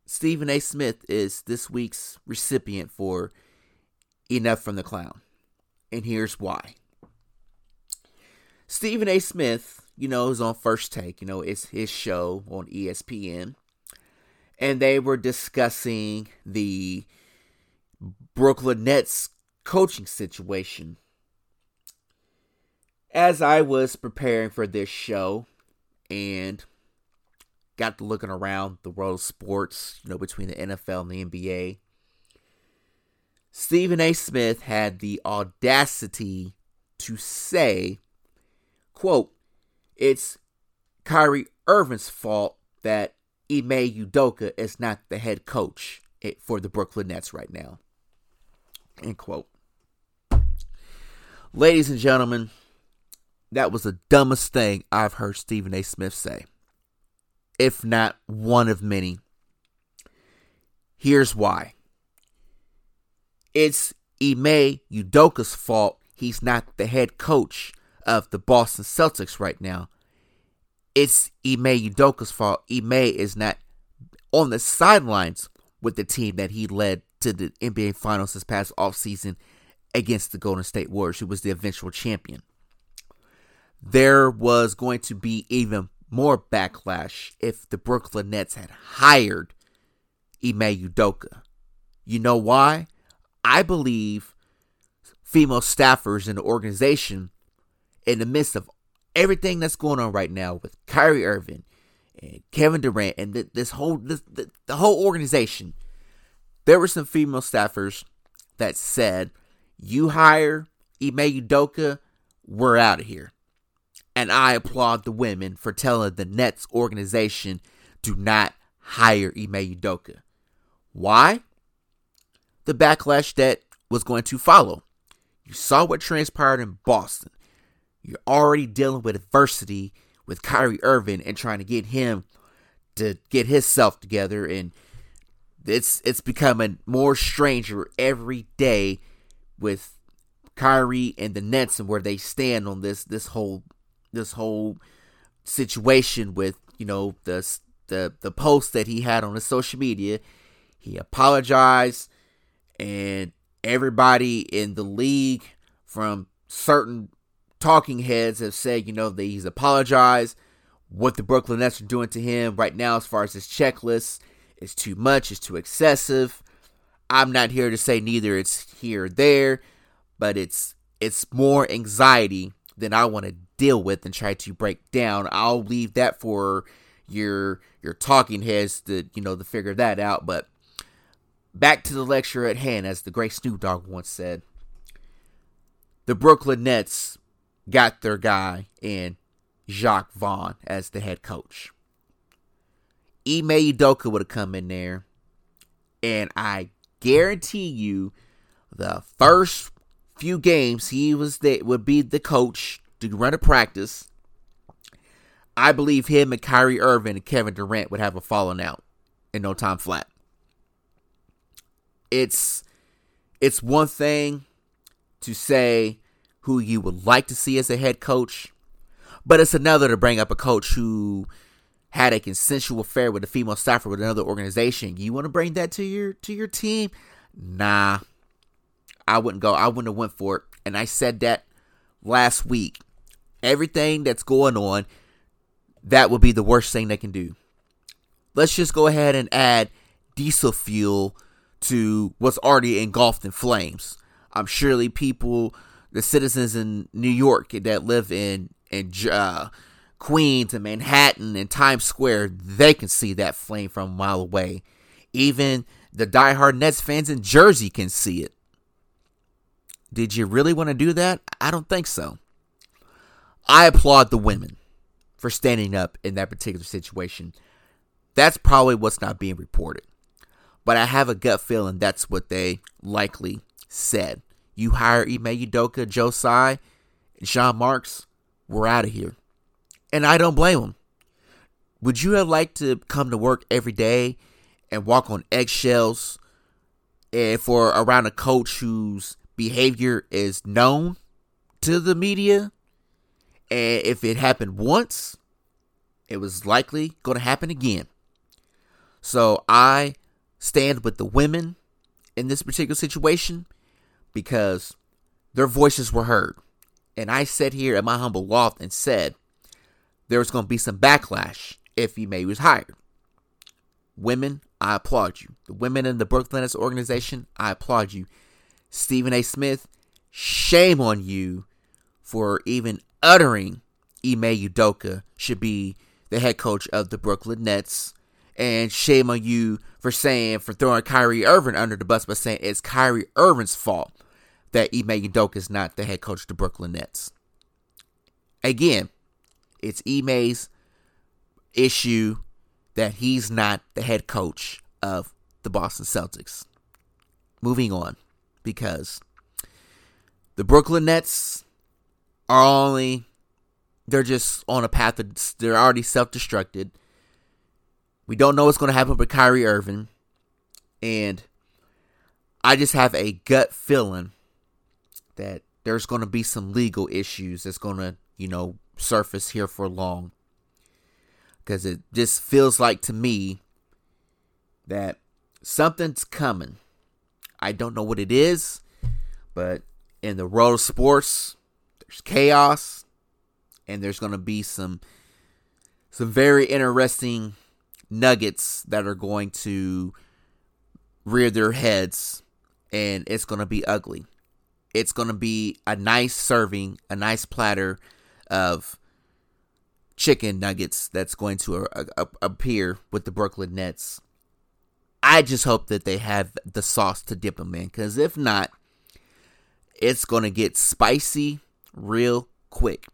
Stephen A. Smith is this week's recipient for Enough from the Clown. And here's why. Stephen A. Smith, you know, is on First Take. You know, it's his show on ESPN. And they were discussing the Brooklyn Nets coaching situation. As I was preparing for this show and got to looking around the world of sports, you know, between the NFL and the NBA, Stephen A. Smith had the audacity to say quote, it's Kyrie Irving's fault that Ime Udoka is not the head coach for the Brooklyn Nets right now. End quote. Ladies and gentlemen, that was the dumbest thing I've heard Stephen A. Smith say, if not one of many. Here's why it's Ime Udoka's fault he's not the head coach of the Boston Celtics right now. It's Ime Udoka's fault. Ime is not on the sidelines with the team that he led to the NBA Finals this past offseason against the Golden State Warriors, who was the eventual champion. There was going to be even more backlash if the Brooklyn Nets had hired Ime Udoka. You know why? I believe female staffers in the organization in the midst of everything that's going on right now with Kyrie Irving and Kevin Durant and this whole this, the, the whole organization, there were some female staffers that said, "You hire Ime Udoka, we're out of here." And I applaud the women for telling the Nets organization, "Do not hire Ime Udoka." Why? The backlash that was going to follow. You saw what transpired in Boston. You're already dealing with adversity with Kyrie Irving and trying to get him to get himself together and it's it's becoming more stranger every day with Kyrie and the Nets and where they stand on this this whole this whole situation with you know the the the post that he had on his social media. He apologized, and everybody in the league, from certain talking heads, have said you know that he's apologized. What the Brooklyn Nets are doing to him right now, as far as his checklist, is too much. It's too excessive. I'm not here to say neither it's here or there, but it's it's more anxiety than I want to deal with and try to break down. I'll leave that for your your talking heads to you know to figure that out. But back to the lecture at hand, as the great Snoop Dogg once said, the Brooklyn Nets got their guy in Jacque Vaughn as the head coach. Ime Udoka would have come in there, and I guarantee you, the first few games he was the would be the coach to run a practice. I believe him and Kyrie Irving and Kevin Durant would have a falling out in no time flat. It's it's one thing to say who you would like to see as a head coach, but it's another to bring up a coach who had a consensual affair with a female staffer with another organization. You want to bring that to your to your team? Nah. I wouldn't go. I wouldn't have went for it. And I said that last week. Everything that's going on, that would be the worst thing they can do. Let's just go ahead and add diesel fuel to what's already engulfed in flames. I'm surely people, the citizens in New York that live in in uh, Queens and Manhattan and Times Square, they can see that flame from a mile away. Even the diehard Nets fans in Jersey can see it. Did you really want to do that? I don't think so. I applaud the women for standing up in that particular situation. That's probably what's not being reported. But I have a gut feeling that's what they likely said. You hire Ime Udoka, and Sean Marks, we're out of here. And I don't blame them. Would you have liked to come to work every day and walk on eggshells and for around a coach whose behavior is known to the media? And if it happened once, it was likely going to happen again. So I stand with the women in this particular situation because their voices were heard. And I sat here at my humble loft and said, there was going to be some backlash if Ime was hired. Women, I applaud you. The women in the Brooklyn Nets organization, I applaud you. Stephen A. Smith, shame on you for even uttering Ime Udoka should be the head coach of the Brooklyn Nets. And shame on you for saying, for throwing Kyrie Irving under the bus by saying it's Kyrie Irving's fault that Ime Udoka is not the head coach of the Brooklyn Nets. Again, it's Ime's issue that he's not the head coach of the Boston Celtics. Moving on, because the Brooklyn Nets are only, they're just on a path that they're already self destructed. We don't know what's going to happen with Kyrie Irving. And I just have a gut feeling that there's going to be some legal issues that's going to, you know, surface here for long. Because it just feels like to me that something's coming. I don't know what it is, but in the world of sports, there's chaos, and there's going to be some some very interesting nuggets that are going to rear their heads, and it's going to be ugly. It's going to be a nice serving, a nice platter of chicken nuggets that's going to uh, uh, appear with the Brooklyn Nets. I just hope that they have the sauce to dip them in, because if not, it's going to get spicy real quick.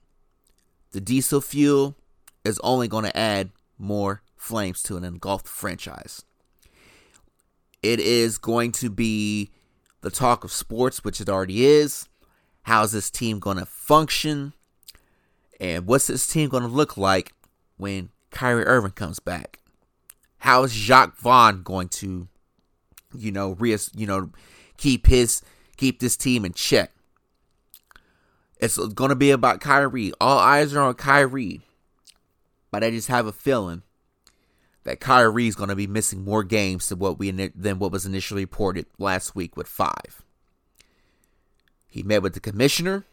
The diesel fuel is only going to add more flames to an engulfed franchise. it is going to be the talk of sports, which it already is. How's this team going to function? And what's this team going to look like when Kyrie Irving comes back? How is Jacque Vaughn going to, you know, re- you know, keep his keep this team in check? It's going to be about Kyrie. All eyes are on Kyrie. But I just have a feeling that Kyrie is going to be missing more games than what we than what was initially reported last week with 5. He met with the commissioner,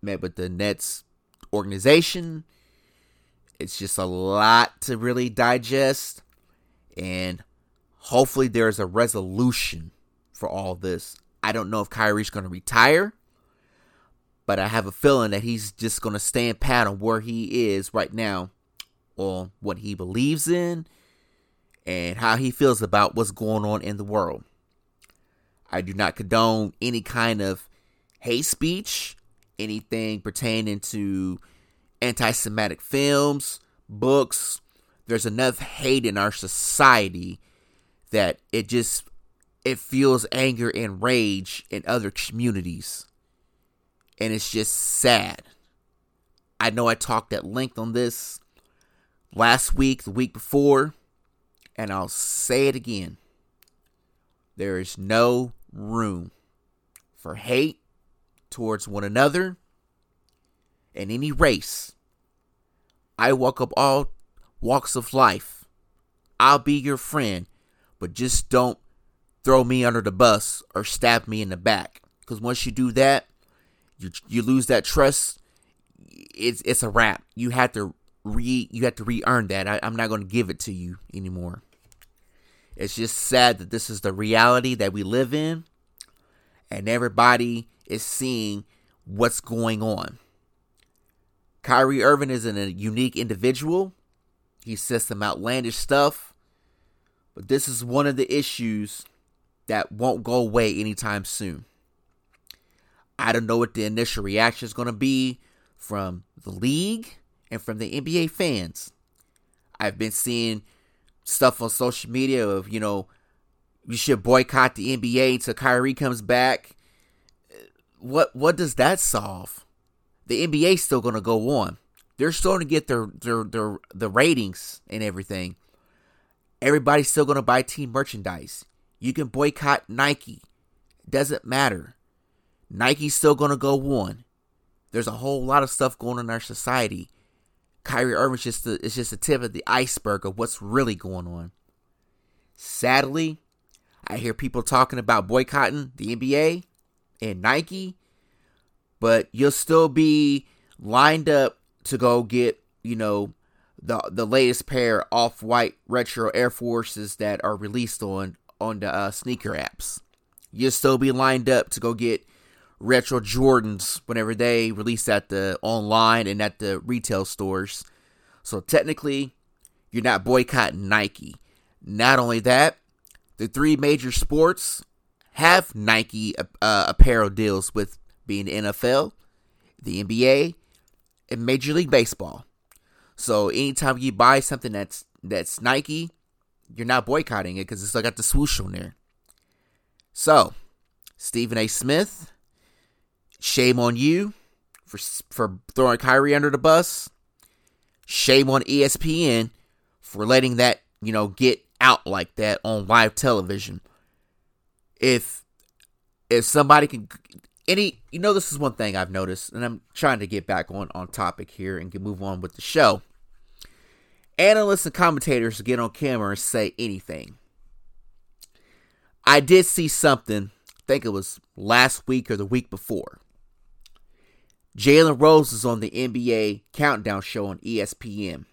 met with the Nets organization. It's just a lot to really digest and hopefully there's a resolution for all this. I don't know if Kyrie's going to retire but I have a feeling that he's just going to stand pat on where he is right now on what he believes in and how he feels about what's going on in the world. I do not condone any kind of hate speech, anything pertaining to anti Semitic films, books. There's enough hate in our society that it just it fuels anger and rage in other communities and it's just sad. I know I talked at length on this last week, the week before, and I'll say it again. There is no room for hate towards one another in any race. I walk up all walks of life. I'll be your friend, but just don't throw me under the bus or stab me in the back. Because once you do that, you you lose that trust, it's it's a wrap. You have to re you have to re earn that. I, I'm not going to give it to you anymore. It's just sad that this is the reality that we live in, and everybody is seeing what's going on. Kyrie Irving is a unique individual. He says some outlandish stuff, but this is one of the issues that won't go away anytime soon. I don't know what the initial reaction is going to be from the league and from the NBA fans. I've been seeing stuff on social media of, you know, you should boycott the NBA until Kyrie comes back. What what does that solve? The NBA's still going to go on. They're still going to get their, their their the ratings and everything. Everybody's still going to buy team merchandise. You can boycott Nike. Doesn't matter. Nike's still going to go on. There's a whole lot of stuff going on in our society. Kyrie Irving's just the, it's just the tip of the iceberg of what's really going on. Sadly, I hear people talking about boycotting the NBA and Nike, but you'll still be lined up to go get, you know, the the latest pair off-white retro Air Forces that are released on on the uh, sneaker apps. You'll still be lined up to go get retro Jordans whenever they release at the online and at the retail stores. So technically, you're not boycotting Nike. Not only that, the three major sports have Nike uh, apparel deals with being the NFL, the NBA, and Major League Baseball. So anytime you buy something that's that's Nike, you're not boycotting it because it's still got the swoosh on there. So, Stephen A. Smith, Shame on you for for throwing Kyrie under the bus. Shame on ESPN for letting that, you know, get out like that on live television. If if somebody can any you know this is one thing I've noticed and I'm trying to get back on on topic here and can move on with the show. Analysts and commentators get on camera and say anything. I did see something, I think it was last week or the week before. Jalen Rose was on the NBA Countdown show on ESPN,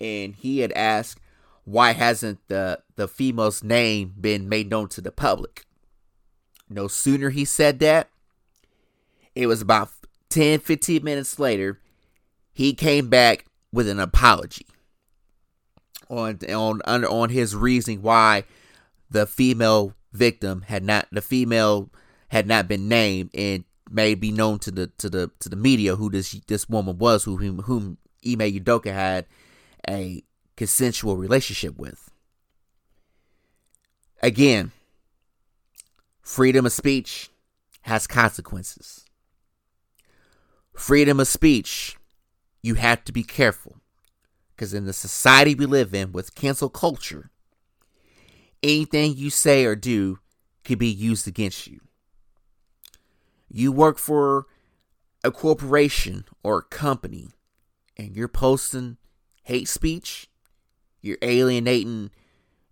and he had asked why hasn't the the female's name been made known to the public. No sooner he said that, it was about 10, 15 minutes later, he came back with an apology on on on his reasoning why the female victim had not the female had not been named and may be known to the to the to the media who this this woman was who whom, whom Ime Udoka had a consensual relationship with. Again, freedom of speech has consequences. Freedom of speech, you have to be careful. Because in the society we live in with cancel culture, anything you say or do could be used against you. You work for a corporation or a company and you're posting hate speech, you're alienating,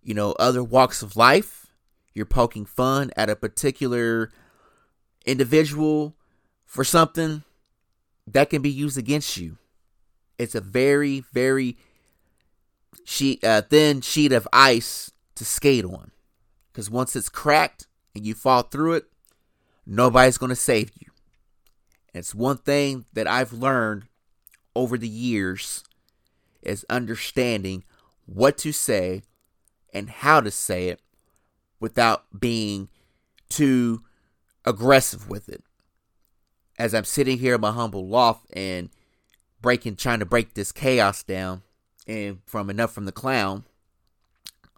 you know, other walks of life, you're poking fun at a particular individual for something that can be used against you. It's a very, very sheet, uh, thin sheet of ice to skate on. Because once it's cracked and you fall through it, nobody's going to save you. And it's one thing that I've learned over the years is understanding what to say and how to say it without being too aggressive with it. As I'm sitting here in my humble loft and breaking, trying to break this chaos down, and from enough from the clown,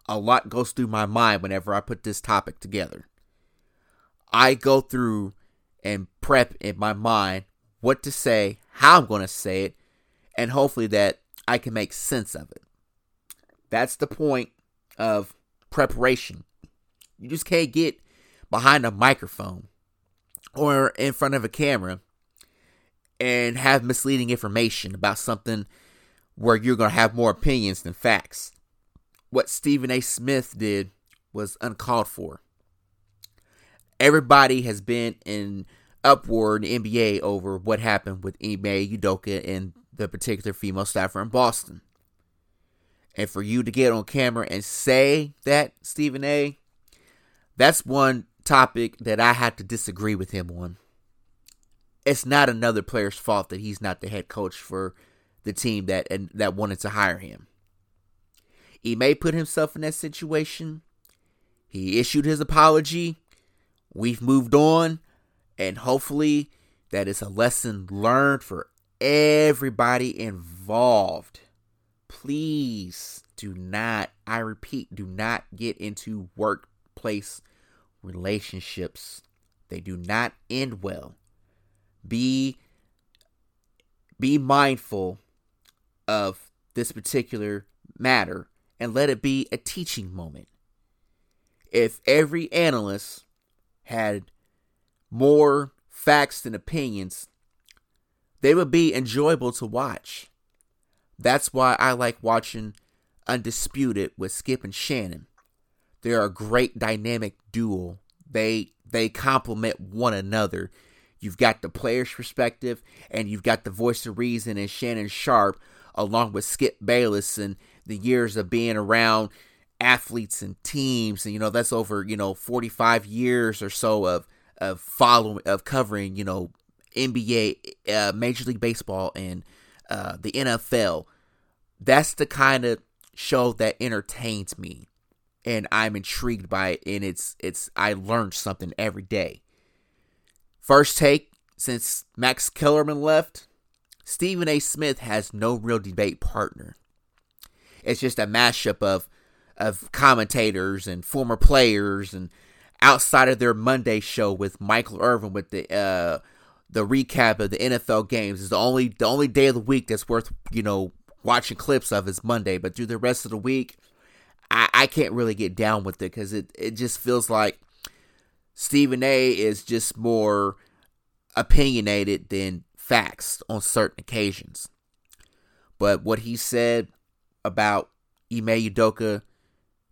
a lot goes through my mind whenever I put this topic together. I go through and prep in my mind what to say, how I'm going to say it, and hopefully that I can make sense of it. That's the point of preparation. You just can't get behind a microphone or in front of a camera and have misleading information about something where you're going to have more opinions than facts. What Stephen A. Smith did was uncalled for. Everybody has been in uproar upward NBA over what happened with Ime Udoka and the particular female staffer in Boston. And for you to get on camera and say that, Stephen A., that's one topic that I have to disagree with him on. It's not another player's fault that he's not the head coach for the team that and that wanted to hire him. He may put himself in that situation. He issued his apology. We've moved on, and hopefully that is a lesson learned for everybody involved. Please do not, I repeat, do not get into workplace relationships. They do not end well. Be be mindful of this particular matter and let it be a teaching moment. If every analyst had more facts than opinions, they would be enjoyable to watch. That's why I like watching Undisputed with Skip and Shannon. They're a great dynamic duo. They they complement one another. You've got the player's perspective and you've got the voice of reason and Shannon Sharpe along with Skip Bayless and the years of being around athletes and teams and you know that's over, you know, 45 years or so of of following of covering, you know, NBA, uh, Major League Baseball, and uh, the NFL. That's the kind of show that entertains me, and I'm intrigued by it. And it's it's I learned something every day. First take since Max Kellerman left, Stephen A. Smith has no real debate partner. It's just a mashup of of commentators and former players and outside of their Monday show with Michael Irvin with the uh, the recap of the NFL games is the only the only day of the week that's worth you know watching clips of is Monday. But through the rest of the week, I, I can't really get down with it because it it just feels like Stephen A. is just more opinionated than facts on certain occasions. But what he said about Ime Udoka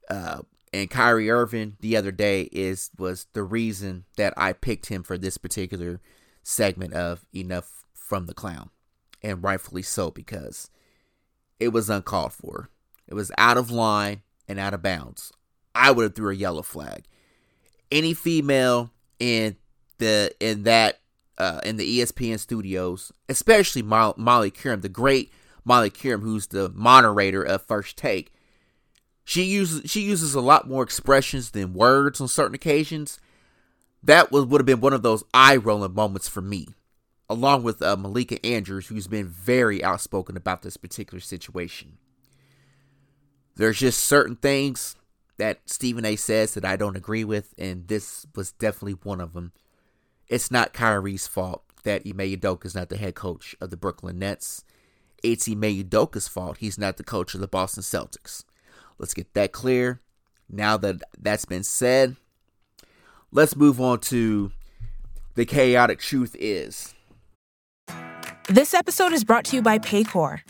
uh, and Kyrie Irving the other day is was the reason that I picked him for this particular segment of Enough from the Clown. And rightfully so, because it was uncalled for. It was out of line and out of bounds. I would have threw a yellow flag. Any female in the in that uh, in the ESPN studios, especially Molly, Molly Qerim, the great Molly Qerim, who's the moderator of First Take, she uses she uses a lot more expressions than words on certain occasions, that was would have been one of those eye rolling moments for me, along with uh, Malika Andrews, who's been very outspoken about this particular situation. There's just certain things that Stephen A says that I don't agree with, and this was definitely one of them. It's not Kyrie's fault that Ime Udoka is not the head coach of the Brooklyn Nets. It's Ime Udoka's fault he's not the coach of the Boston Celtics. Let's get that clear. Now that that's been said, let's move on to the chaotic truth is. This episode is brought to you by Paycor.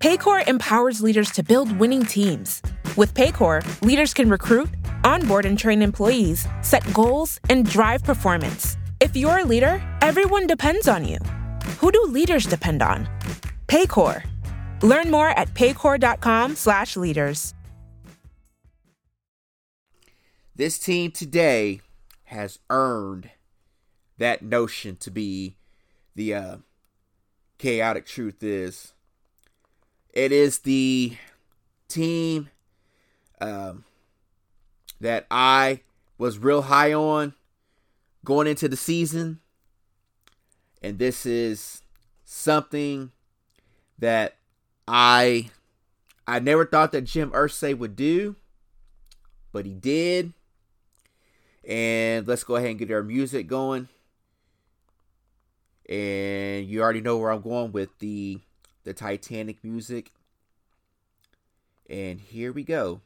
Paycor empowers leaders to build winning teams. With Paycor, leaders can recruit, onboard, and train employees, set goals, and drive performance. If you're a leader, everyone depends on you. Who do leaders depend on? Paycor. Learn more at paycor.com/leaders. This team today has earned that notion to be the uh, chaotic truth is. It is the team um, that I was real high on going into the season. And this is something that I I never thought that Jim Irsay would do, but he did. And let's go ahead and get our music going. And you already know where I'm going with the the Titanic music. And here we go.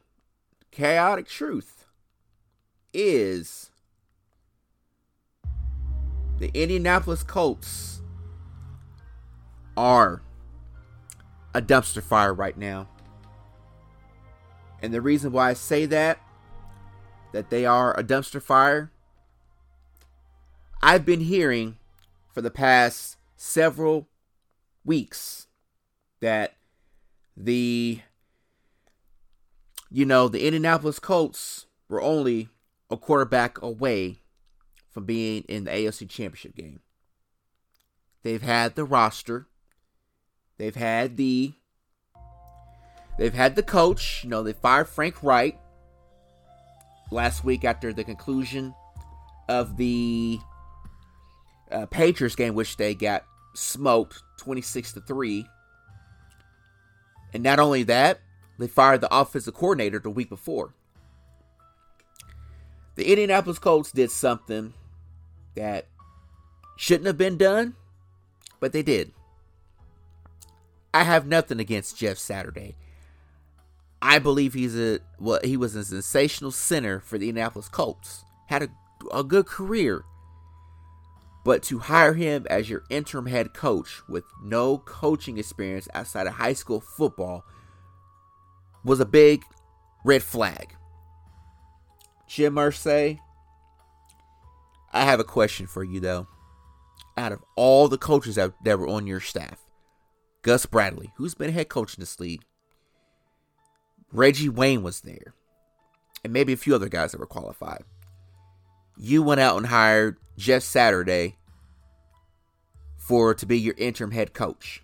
Chaotic truth is the Indianapolis Colts are a dumpster fire right now. And the reason why I say that, that they are a dumpster fire, I've been hearing for the past several weeks that the you know the Indianapolis Colts were only a quarterback away from being in the AFC Championship game. They've had the roster. They've had the they've had the coach, you know, they fired Frank Reich last week after the conclusion of the uh, Patriots game which they got smoked 26 to 3. And not only that, they fired the offensive coordinator the week before. The Indianapolis Colts did something that shouldn't have been done, but they did. I have nothing against Jeff Saturday. I believe he's a well, he was a sensational center for the Indianapolis Colts. Had a, a good career. But to hire him as your interim head coach with no coaching experience outside of high school football was a big red flag. Jim Irsay, I have a question for you though. Out of all the coaches that, that were on your staff, Gus Bradley, who's been head coach in this league, Reggie Wayne was there, and maybe a few other guys that were qualified. You went out and hired Jeff Saturday for to be your interim head coach.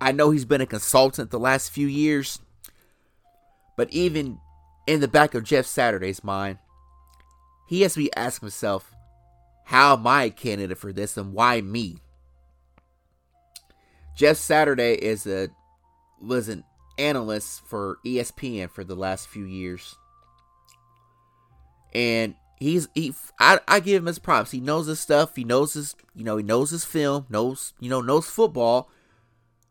I know he's been a consultant the last few years, but even in the back of Jeff Saturday's mind, he has to be asking himself, how am I a candidate for this and why me? Jeff Saturday is a was an analyst for ESPN for the last few years. And he's he I, I give him his props. He knows his stuff. He knows his you know, he knows his film, knows you know, knows football,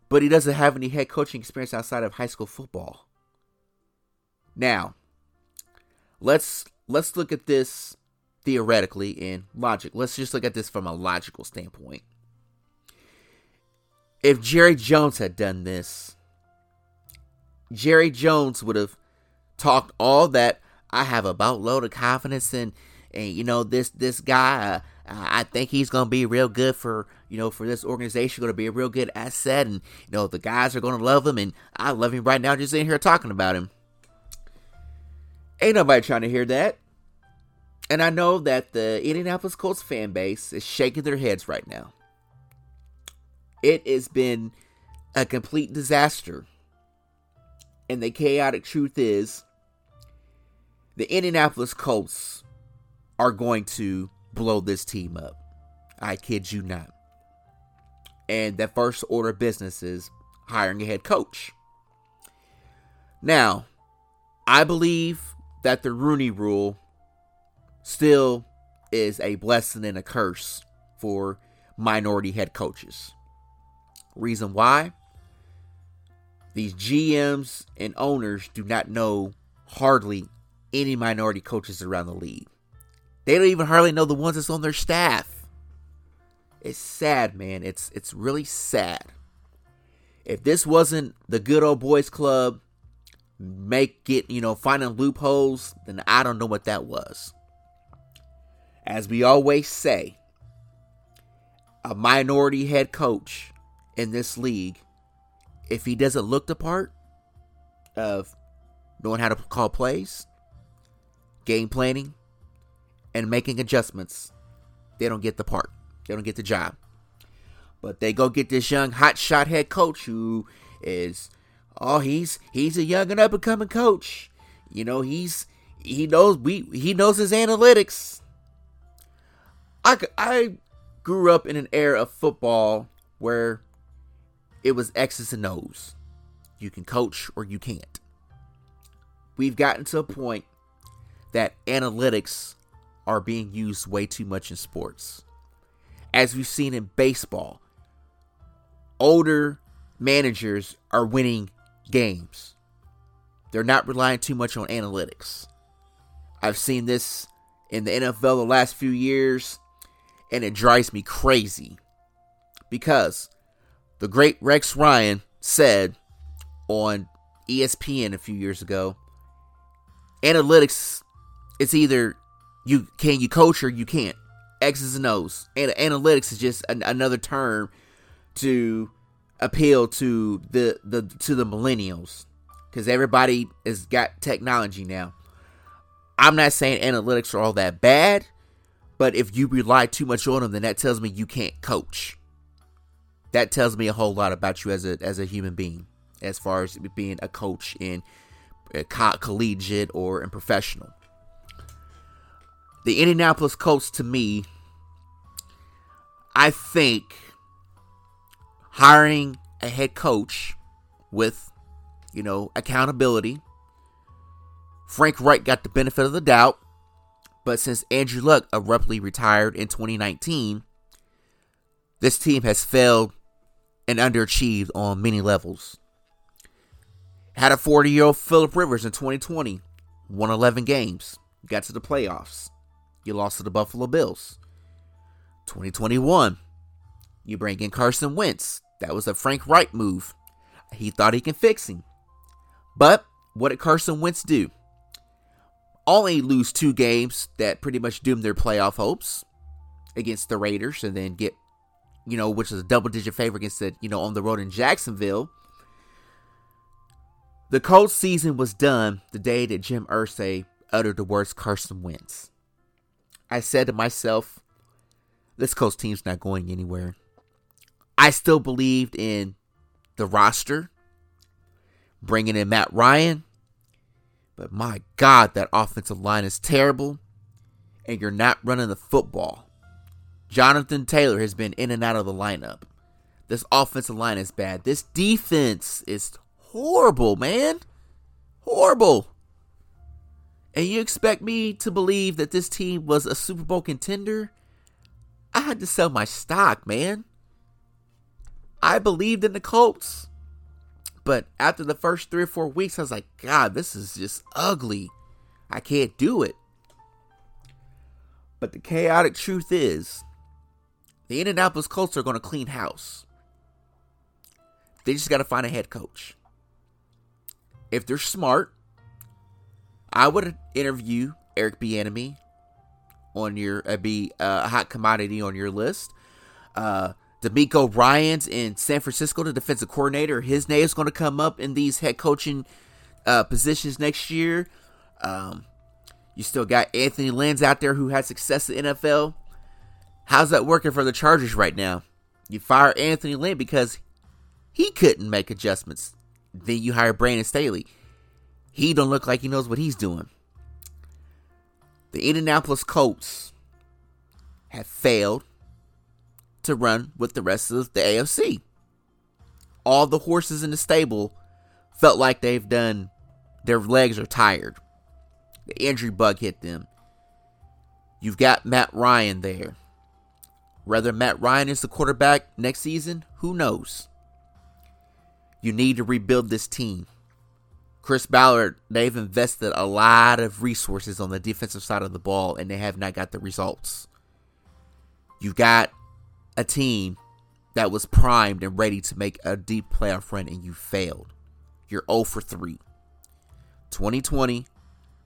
but he doesn't have any head coaching experience outside of high school football. Now, let's let's look at this theoretically in logic. Let's just look at this from a logical standpoint. If Jerry Jones had done this, Jerry Jones would have talked all that I have a boatload of confidence in, and you know this this guy. Uh, I think he's gonna be real good for you know for this organization. Going to be a real good asset, and you know the guys are gonna love him, and I love him right now just in here talking about him. Ain't nobody trying to hear that. And I know that the Indianapolis Colts fan base is shaking their heads right now. It has been a complete disaster. And the chaotic truth is the Indianapolis Colts are going to blow this team up. I kid you not. And the first order of business is hiring a head coach. Now, I believe that the Rooney rule still is a blessing and a curse for minority head coaches. Reason why? These GMs and owners do not know hardly any minority coaches around the league. They don't even hardly know the ones that's on their staff. It's sad, man. It's it's really sad. If this wasn't the good old boys club make it, you know, finding loopholes, then I don't know what that was. As we always say, a minority head coach in this league, if he doesn't look the part of knowing how to call plays, game planning, and making adjustments, they don't get the part. They don't get the job. But they go get this young hotshot head coach who is oh he's he's a young and up and coming coach. You know, he's he knows we he knows his analytics. I I grew up in an era of football where it was X's and O's. You can coach or you can't. We've gotten to a point that analytics are being used way too much in sports. As we've seen in baseball, older managers are winning games. They're not relying too much on analytics. I've seen this in the NFL the last few years, and it drives me crazy. Because the great Rex Ryan said on ESPN a few years ago analytics, it's either you can you coach or you can't. X's and O's. And analytics is just an, another term to appeal to the the to the millennials because everybody has got technology now. I'm not saying analytics are all that bad, but if you rely too much on them, then that tells me you can't coach. That tells me a whole lot about you as a as a human being, as far as being a coach in uh, a collegiate or in professional. The Indianapolis Colts, to me, I think hiring a head coach with, you know, accountability. Frank Reich got the benefit of the doubt, but since Andrew Luck abruptly retired in 2019, this team has failed and underachieved on many levels. Had a 40 year old Philip Rivers in 2020, won 11 games, got to the playoffs. You lost to the Buffalo Bills. 2021, you bring in Carson Wentz. That was a Frank Reich move. He thought he can fix him. But what did Carson Wentz do? Only lose two games that pretty much doomed their playoff hopes against the Raiders and then get, you know, which was a double digit favor against the, you know, on the road in Jacksonville. The Colts season was done the day that Jim Irsay uttered the words Carson Wentz. I said to myself, this Colts team's not going anywhere. I still believed in the roster, bringing in Matt Ryan, but my God, that offensive line is terrible, and you're not running the football. Jonathan Taylor has been in and out of the lineup. This offensive line is bad. This defense is horrible, man. Horrible. And you expect me to believe that this team was a Super Bowl contender? I had to sell my stock, man. I believed in the Colts. But after the first three or four weeks, I was like, God, this is just ugly. I can't do it. But the chaotic truth is, the Indianapolis Colts are going to clean house. They just got to find a head coach. If they're smart, I would interview Eric Bieniemy on your uh, be a hot commodity on your list. Uh, DeMeco Ryans in San Francisco, the defensive coordinator, his name is going to come up in these head coaching uh, positions next year. Um, you still got Anthony Lynn's out there who had success in NFL. How's that working for the Chargers right now? You fire Anthony Lynn because he couldn't make adjustments. Then you hire Brandon Staley he don't look like he knows what he's doing. The Indianapolis Colts have failed to run with the rest of the AFC. All the horses in the stable felt like they've done their legs are tired. The injury bug hit them. You've got Matt Ryan there. Whether Matt Ryan is the quarterback next season, who knows? You need to rebuild this team. Chris Ballard, they've invested a lot of resources on the defensive side of the ball and they have not got the results. You've got a team that was primed and ready to make a deep playoff run and you failed. You're 0 for 3. 2020,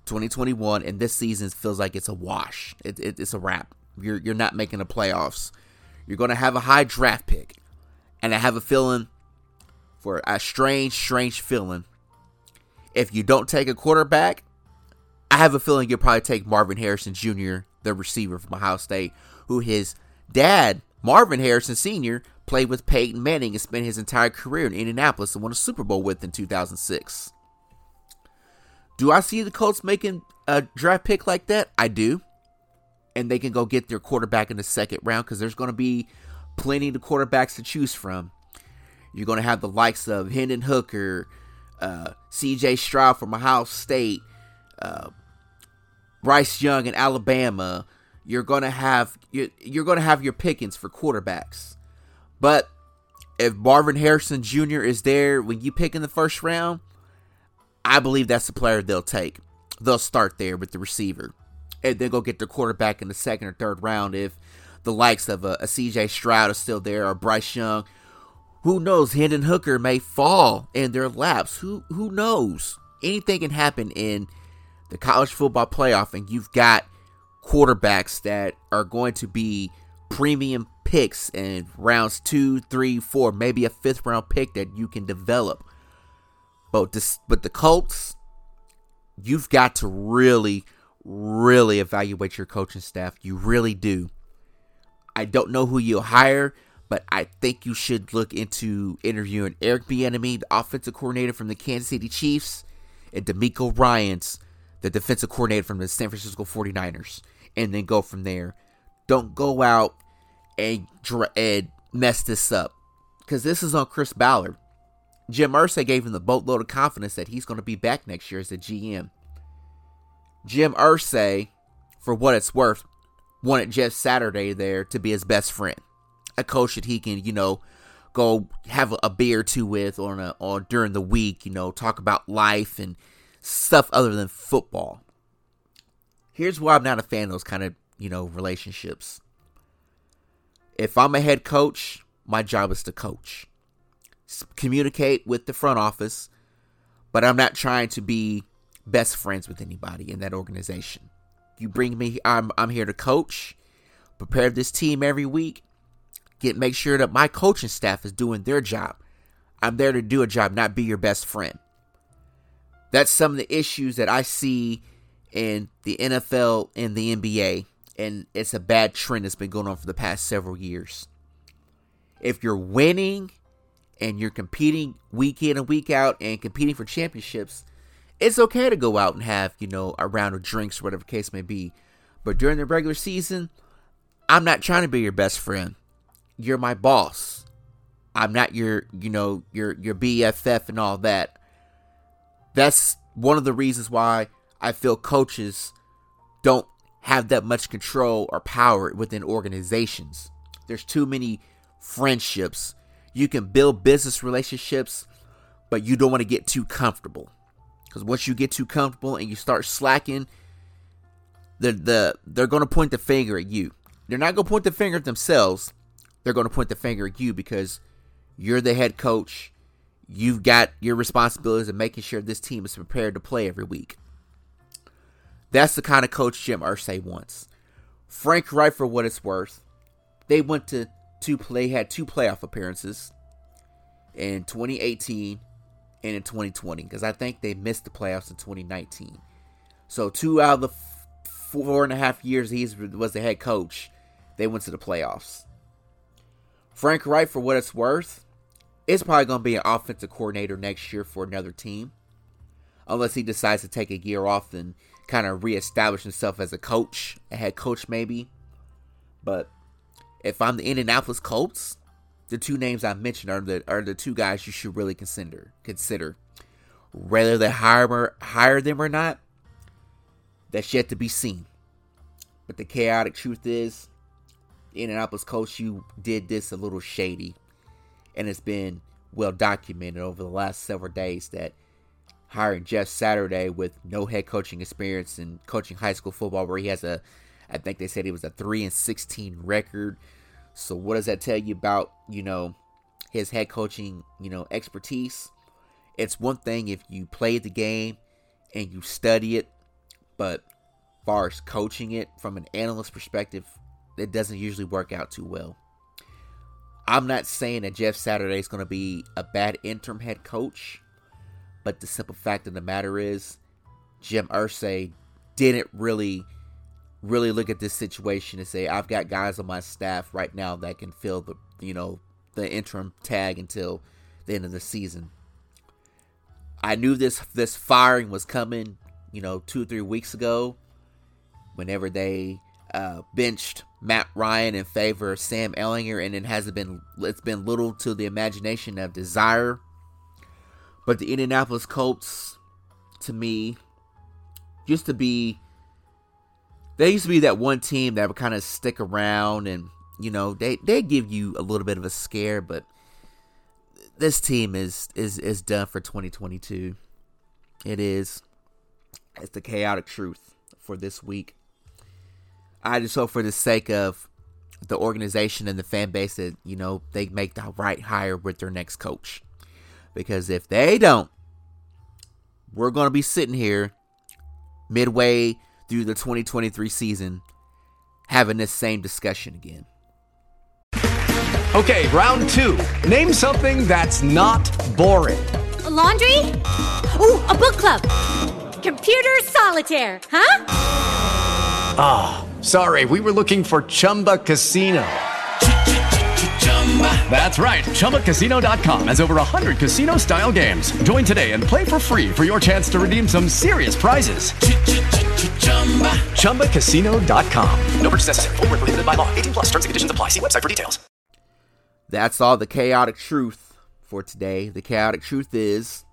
2021, and this season feels like it's a wash. It, it, it's a wrap. You're, you're not making the playoffs. You're going to have a high draft pick. And I have a feeling, for a strange, strange feeling, if you don't take a quarterback, I have a feeling you'll probably take Marvin Harrison Jr., the receiver from Ohio State, who his dad, Marvin Harrison Sr., played with Peyton Manning and spent his entire career in Indianapolis and won a Super Bowl with in 2006. Do I see the Colts making a draft pick like that? I do. And they can go get their quarterback in the second round because there's going to be plenty of quarterbacks to choose from. You're going to have the likes of Hendon Hooker, uh, C.J. Stroud from Ohio State, uh, Bryce Young in Alabama. You're to have you're, you're to have your pickings for quarterbacks, but if Marvin Harrison Jr. is there when you pick in the first round, I believe that's the player they'll take. They'll start there with the receiver, and then go get the quarterback in the second or third round if the likes of a, a C.J. Stroud is still there or Bryce Young who knows? Hendon Hooker may fall in their laps. Who who knows? Anything can happen in the college football playoff, and you've got quarterbacks that are going to be premium picks in rounds two, three, four, maybe a fifth round pick that you can develop. But this, but the Colts, you've got to really, really evaluate your coaching staff. You really do. I don't know who you'll hire but I think you should look into interviewing Eric Bieniemy, the offensive coordinator from the Kansas City Chiefs, and DeMeco Ryans, the defensive coordinator from the San Francisco 49ers, and then go from there. Don't go out and, and mess this up because this is on Chris Ballard. Jim Irsay gave him the boatload of confidence that he's going to be back next year as a GM. Jim Irsay, for what it's worth, wanted Jeff Saturday there to be his best friend a coach that he can, you know, go have a beer or two with on a on during the week, you know, talk about life and stuff other than football. Here's why I'm not a fan of those kind of, you know, relationships. If I'm a head coach, my job is to coach. Communicate with the front office, but I'm not trying to be best friends with anybody in that organization. You bring me I'm I'm here to coach, prepare this team every week, get make sure that my coaching staff is doing their job. I'm there to do a job, not be your best friend. That's some of the issues that I see in the NFL and the NBA, and it's a bad trend that's been going on for the past several years. If you're winning and you're competing week in and week out and competing for championships, it's okay to go out and have, you know, a round of drinks or whatever case may be. But during the regular season, I'm not trying to be your best friend you're my boss. I'm not your, you know, your your BFF and all that. That's one of the reasons why I feel coaches don't have that much control or power within organizations. There's too many friendships. You can build business relationships, but you don't want to get too comfortable. Because once you get too comfortable and you start slacking, the the they're going to point the finger at you. They're not going to point the finger at themselves they're going to point the finger at you because you're the head coach. You've got your responsibilities of making sure this team is prepared to play every week. That's the kind of coach Jim Irsay wants. Frank Reich, for what it's worth, they went to two play had two playoff appearances in 2018 and in 2020 because I think they missed the playoffs in 2019. So two out of the four and a half years he was the head coach, they went to the playoffs. Frank Reich, for what it's worth, is probably going to be an offensive coordinator next year for another team. Unless he decides to take a year off and kind of reestablish himself as a coach, a head coach maybe. But if I'm the Indianapolis Colts, the two names I mentioned are the are the two guys you should really consider consider. Whether they hire hire them or not, that's yet to be seen. But the chaotic truth is, Indianapolis coach, you did this a little shady. And it's been well documented over the last several days that hiring Jeff Saturday with no head coaching experience and coaching high school football, where he has a, I think they said he was a 3 and 16 record. So, what does that tell you about, you know, his head coaching, you know, expertise? It's one thing if you play the game and you study it, but far as coaching it from an analyst perspective, it doesn't usually work out too well. I'm not saying that Jeff Saturday is going to be a bad interim head coach, but the simple fact of the matter is, Jim Irsay didn't really, really look at this situation and say, "I've got guys on my staff right now that can fill the, you know, the interim tag until the end of the season." I knew this this firing was coming, you know, two or three weeks ago, whenever they uh, benched Matt Ryan in favor of Sam Ehlinger, and it hasn't been it's been little to the imagination of desire. But the Indianapolis Colts, to me, used to be they used to be that one team that would kind of stick around and you know they they give you a little bit of a scare, but this team is is is done for 2022. It is. It's the chaotic truth for this week. I just hope for the sake of the organization and the fan base that, you know, they make the right hire with their next coach. Because if they don't, we're going to be sitting here midway through the 2023 season having this same discussion again. Okay, round two. Name something that's not boring. A laundry? Ooh, a book club. Computer solitaire, huh? Ah, oh, sorry, we were looking for Chumba Casino. That's right. ChumbaCasino.com has over 100 casino style games. Join today and play for free for your chance to redeem some serious prizes. ChumbaCasino.com. No purchase necessary. Full prohibited by law. 18 plus terms and conditions apply. See website for details. That's all the chaotic truth for today. The chaotic truth is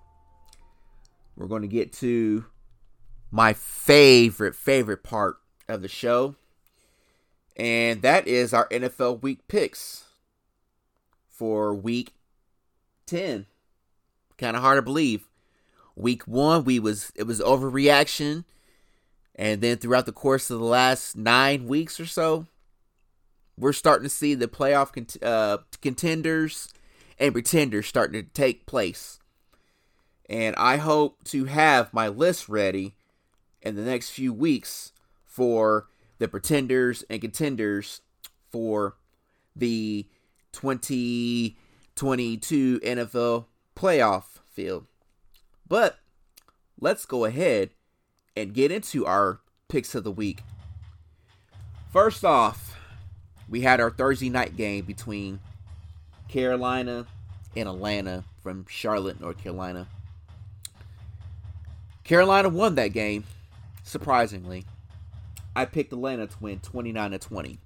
we're going to get to my favorite, favorite part of the show. And that is our NFL week picks for week 10. Kind of hard to believe. Week 1 we was it was overreaction and then throughout the course of the last 9 weeks or so we're starting to see the playoff cont- uh, contenders and pretenders starting to take place. And I hope to have my list ready in the next few weeks for the pretenders and contenders for the 2022 NFL playoff field. But let's go ahead and get into our picks of the week. First off, we had our Thursday night game between Carolina and Atlanta from Charlotte, North Carolina. Carolina won that game, surprisingly. I picked Atlanta to win 29 to 20.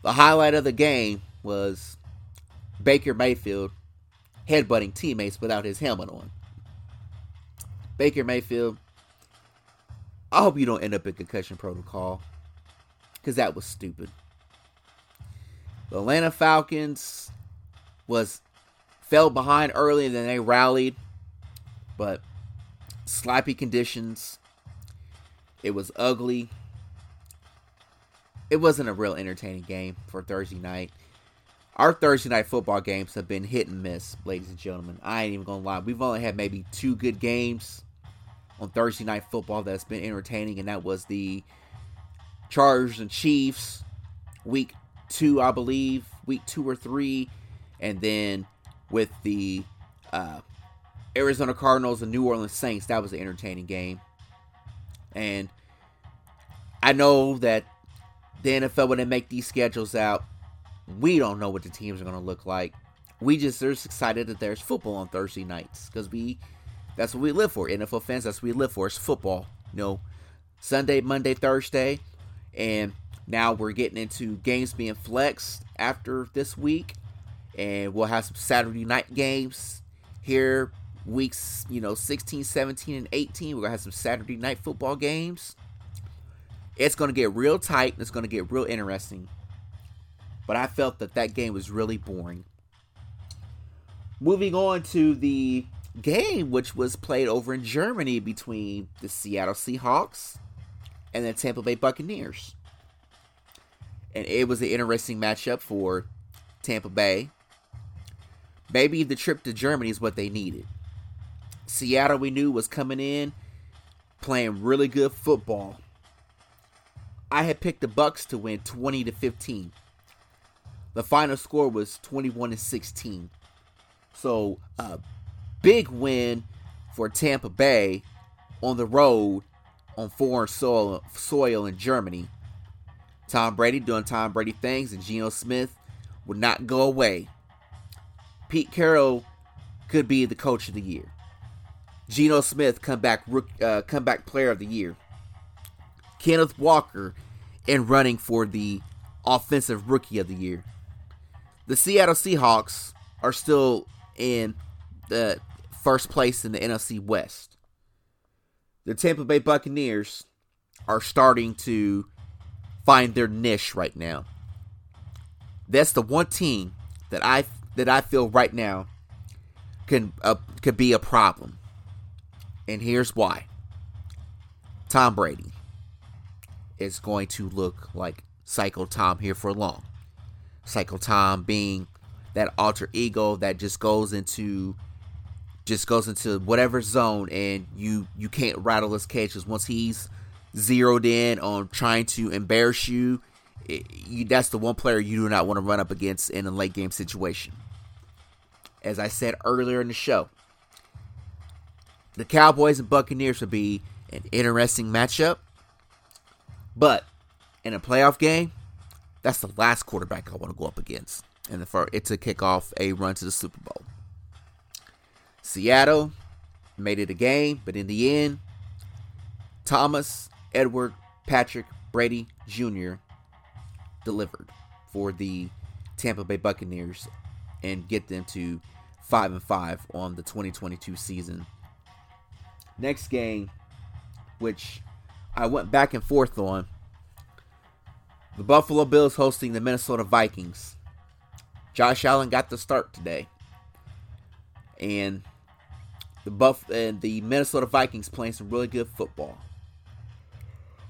The highlight of the game was Baker Mayfield headbutting teammates without his helmet on. Baker Mayfield, I hope you don't end up in concussion protocol because that was stupid. The Atlanta Falcons was fell behind early and then they rallied, but sloppy conditions it was ugly. It wasn't a real entertaining game for Thursday night. Our Thursday night football games have been hit and miss, ladies and gentlemen. I ain't even gonna lie. We've only had maybe two good games on Thursday night football that's been entertaining, and that was the Chargers and Chiefs week two, I believe, week two or three, and then with the uh, Arizona Cardinals and New Orleans Saints, that was an entertaining game. And I know that the NFL, when they make these schedules out, we don't know what the teams are going to look like. We just are excited that there's football on Thursday nights because we, that's what we live for. NFL fans, that's what we live for. It's football. You know, Sunday, Monday, Thursday, and now we're getting into games being flexed after this week, and we'll have some Saturday night games here weeks, you know, 16, 17, and 18. We're going to have some Saturday night football games. It's going to get real tight. It's going to get real interesting. But I felt that that game was really boring. Moving on to the game, which was played over in Germany between the Seattle Seahawks and the Tampa Bay Buccaneers. And it was an interesting matchup for Tampa Bay. Maybe the trip to Germany is what they needed. Seattle, we knew, was coming in playing really good football. I had picked the Bucks to win 20 to 15. The final score was 21 to 16. So, a big win for Tampa Bay on the road on foreign soil, soil in Germany. Tom Brady doing Tom Brady things, and Geno Smith would not go away. Pete Carroll could be the coach of the year. Geno Smith comeback uh, comeback player of the year. Kenneth Walker in running for the offensive rookie of the year. The Seattle Seahawks are still in the first place in the NFC West. The Tampa Bay Buccaneers are starting to find their niche right now. That's the one team that I that I feel right now can uh, could be a problem. And here's why. Tom Brady is going to look like Psycho Tom here for long. Psycho Tom being that alter ego that just goes into just goes into whatever zone and you you can't rattle his cages once he's zeroed in on trying to embarrass you, it, you that's the one player you do not want to run up against in a late game situation as i said earlier in the show the cowboys and buccaneers would be an interesting matchup but in a playoff game that's the last quarterback i want to go up against and the first, it's to kick off a run to the super bowl Seattle made it a game, but in the end, Thomas, Edward, Patrick, Brady Jr. delivered for the Tampa Bay Buccaneers and get them to 5 and 5 on the 2022 season. Next game, which I went back and forth on, the Buffalo Bills hosting the Minnesota Vikings. Josh Allen got the start today. And the Buff and the Minnesota Vikings playing some really good football.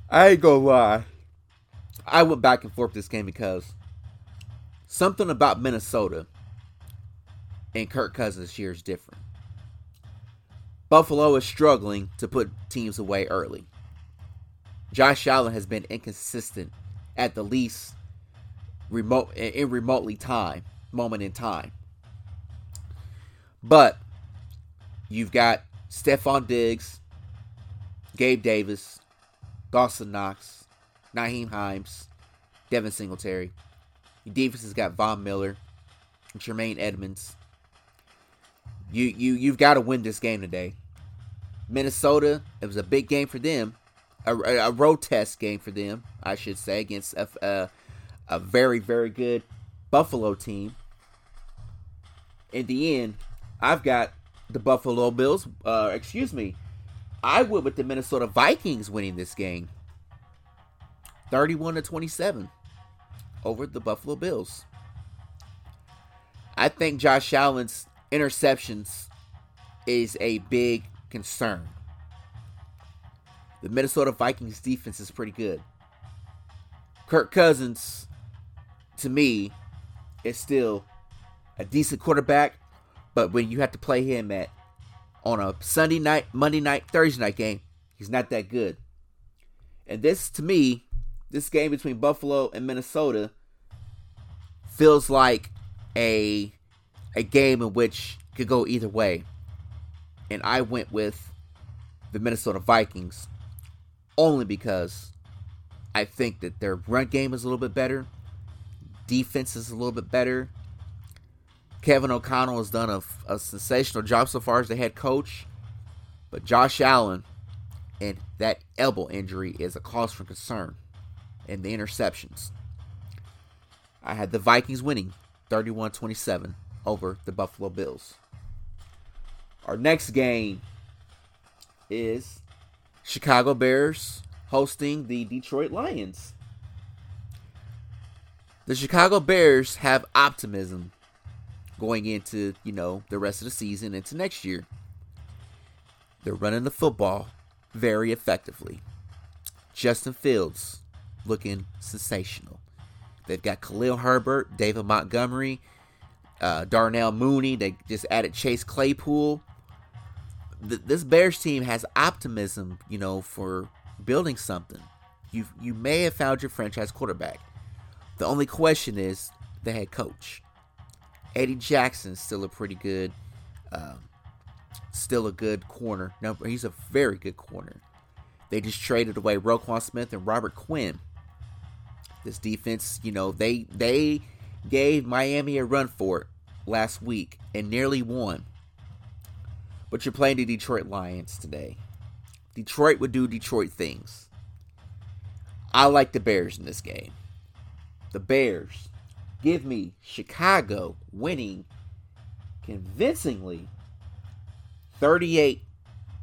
I ain't gonna lie. I went back and forth this game because something about Minnesota and Kirk Cousins this year is different. Buffalo is struggling to put teams away early. Josh Allen has been inconsistent at the least remote in remotely time moment in time. But You've got Stefon Diggs, Gabe Davis, Dawson Knox, Nyheim Hines, Devin Singletary. Your defense has got Von Miller, Tremaine Edmunds. You you you've got to win this game today. Minnesota, it was a big game for them, a, a road test game for them, I should say, against a, a, a very very good Buffalo team. In the end, I've got the Buffalo Bills. Uh, excuse me. I went with the Minnesota Vikings winning this game, 31 to 27, over the Buffalo Bills. I think Josh Allen's interceptions is a big concern. The Minnesota Vikings defense is pretty good. Kirk Cousins, to me, is still a decent quarterback, but when you have to play him at on a Sunday night, Monday night, Thursday night game, he's not that good. And this to me, this game between Buffalo and Minnesota feels like a a game in which could go either way. And I went with the Minnesota Vikings only because I think that their run game is a little bit better, defense is a little bit better, Kevin O'Connell has done a, a sensational job so far as the head coach. But Josh Allen and that elbow injury is a cause for concern. And the interceptions. I had the Vikings winning 31 27 over the Buffalo Bills. Our next game is Chicago Bears hosting the Detroit Lions. The Chicago Bears have optimism going into, you know, the rest of the season into next year. They're running the football very effectively. Justin Fields looking sensational. They've got Khalil Herbert, David Montgomery, uh, Darnell Mooney. They just added Chase Claypool. Th- this Bears team has optimism, you know, for building something. You you may have found your franchise quarterback. The only question is the head coach. Eddie Jackson's still a pretty good, um, still a good corner. No, he's a very good corner. They just traded away Roquan Smith and Robert Quinn. This defense, you know, they they gave Miami a run for it last week and nearly won. But you're playing the Detroit Lions today. Detroit would do Detroit things. I like the Bears in this game. The Bears give me Chicago winning convincingly 38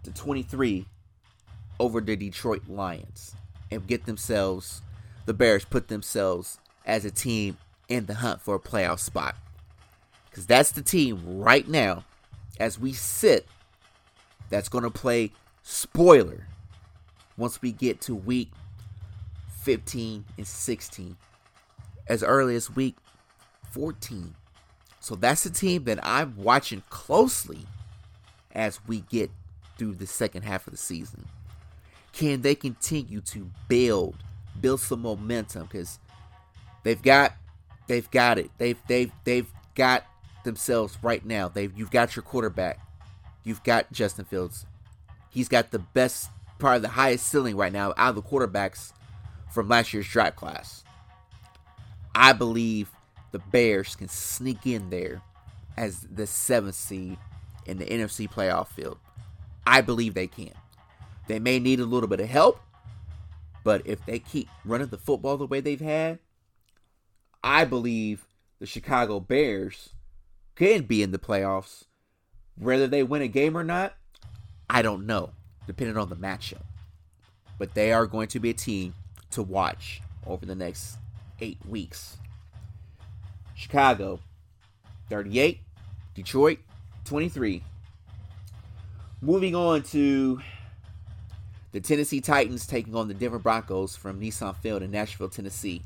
to 23 over the Detroit Lions and get themselves the Bears put themselves as a team in the hunt for a playoff spot. Cuz that's the team right now as we sit that's going to play spoiler once we get to week 15 and 16 as early as week 14. So that's the team that I'm watching closely as we get through the second half of the season. Can they continue to build, build some momentum? Because they've got, they've got it. They've they've they've got themselves right now. They've you've got your quarterback. You've got Justin Fields. He's got the best, probably the highest ceiling right now out of the quarterbacks from last year's draft class. I believe the Bears can sneak in there as the seventh seed in the NFC playoff field. I believe they can. They may need a little bit of help, but if they keep running the football the way they've had, I believe the Chicago Bears can be in the playoffs. Whether they win a game or not, I don't know, depending on the matchup. But they are going to be a team to watch over the next eight weeks. Chicago, 38. Detroit, 23. Moving on to the Tennessee Titans taking on the Denver Broncos from Nissan Field in Nashville, Tennessee.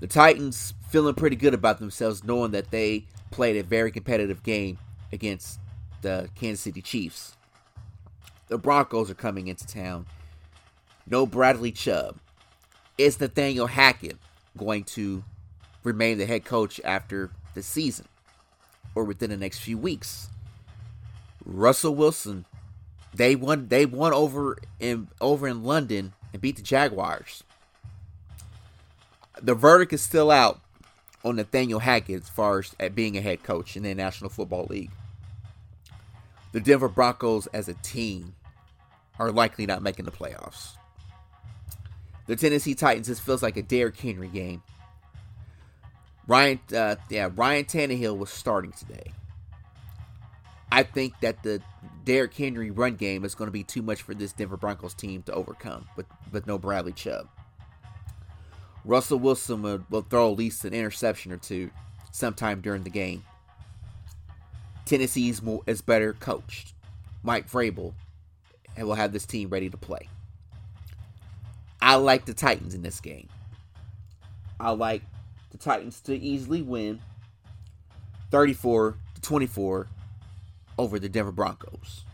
The Titans feeling pretty good about themselves, knowing that they played a very competitive game against the Kansas City Chiefs. The Broncos are coming into town. No Bradley Chubb. Is Nathaniel Hackett going to remain the head coach after the season or within the next few weeks? Russell Wilson, they won they won over in over in London and beat the Jaguars. The verdict is still out on Nathaniel Hackett as far as at being a head coach in the National Football League. The Denver Broncos as a team are likely not making the playoffs. The Tennessee Titans, this feels like a Derrick Henry game. Ryan, uh, yeah, Ryan Tannehill was starting today. I think that the Derrick Henry run game is going to be too much for this Denver Broncos team to overcome, with, with no Bradley Chubb. Russell Wilson will, will throw at least an interception or two sometime during the game. Tennessee's more, is better coached. Mike Vrabel and will have this team ready to play. I like the Titans in this game. I like the Titans to easily win 34 to 24 over the Denver Broncos.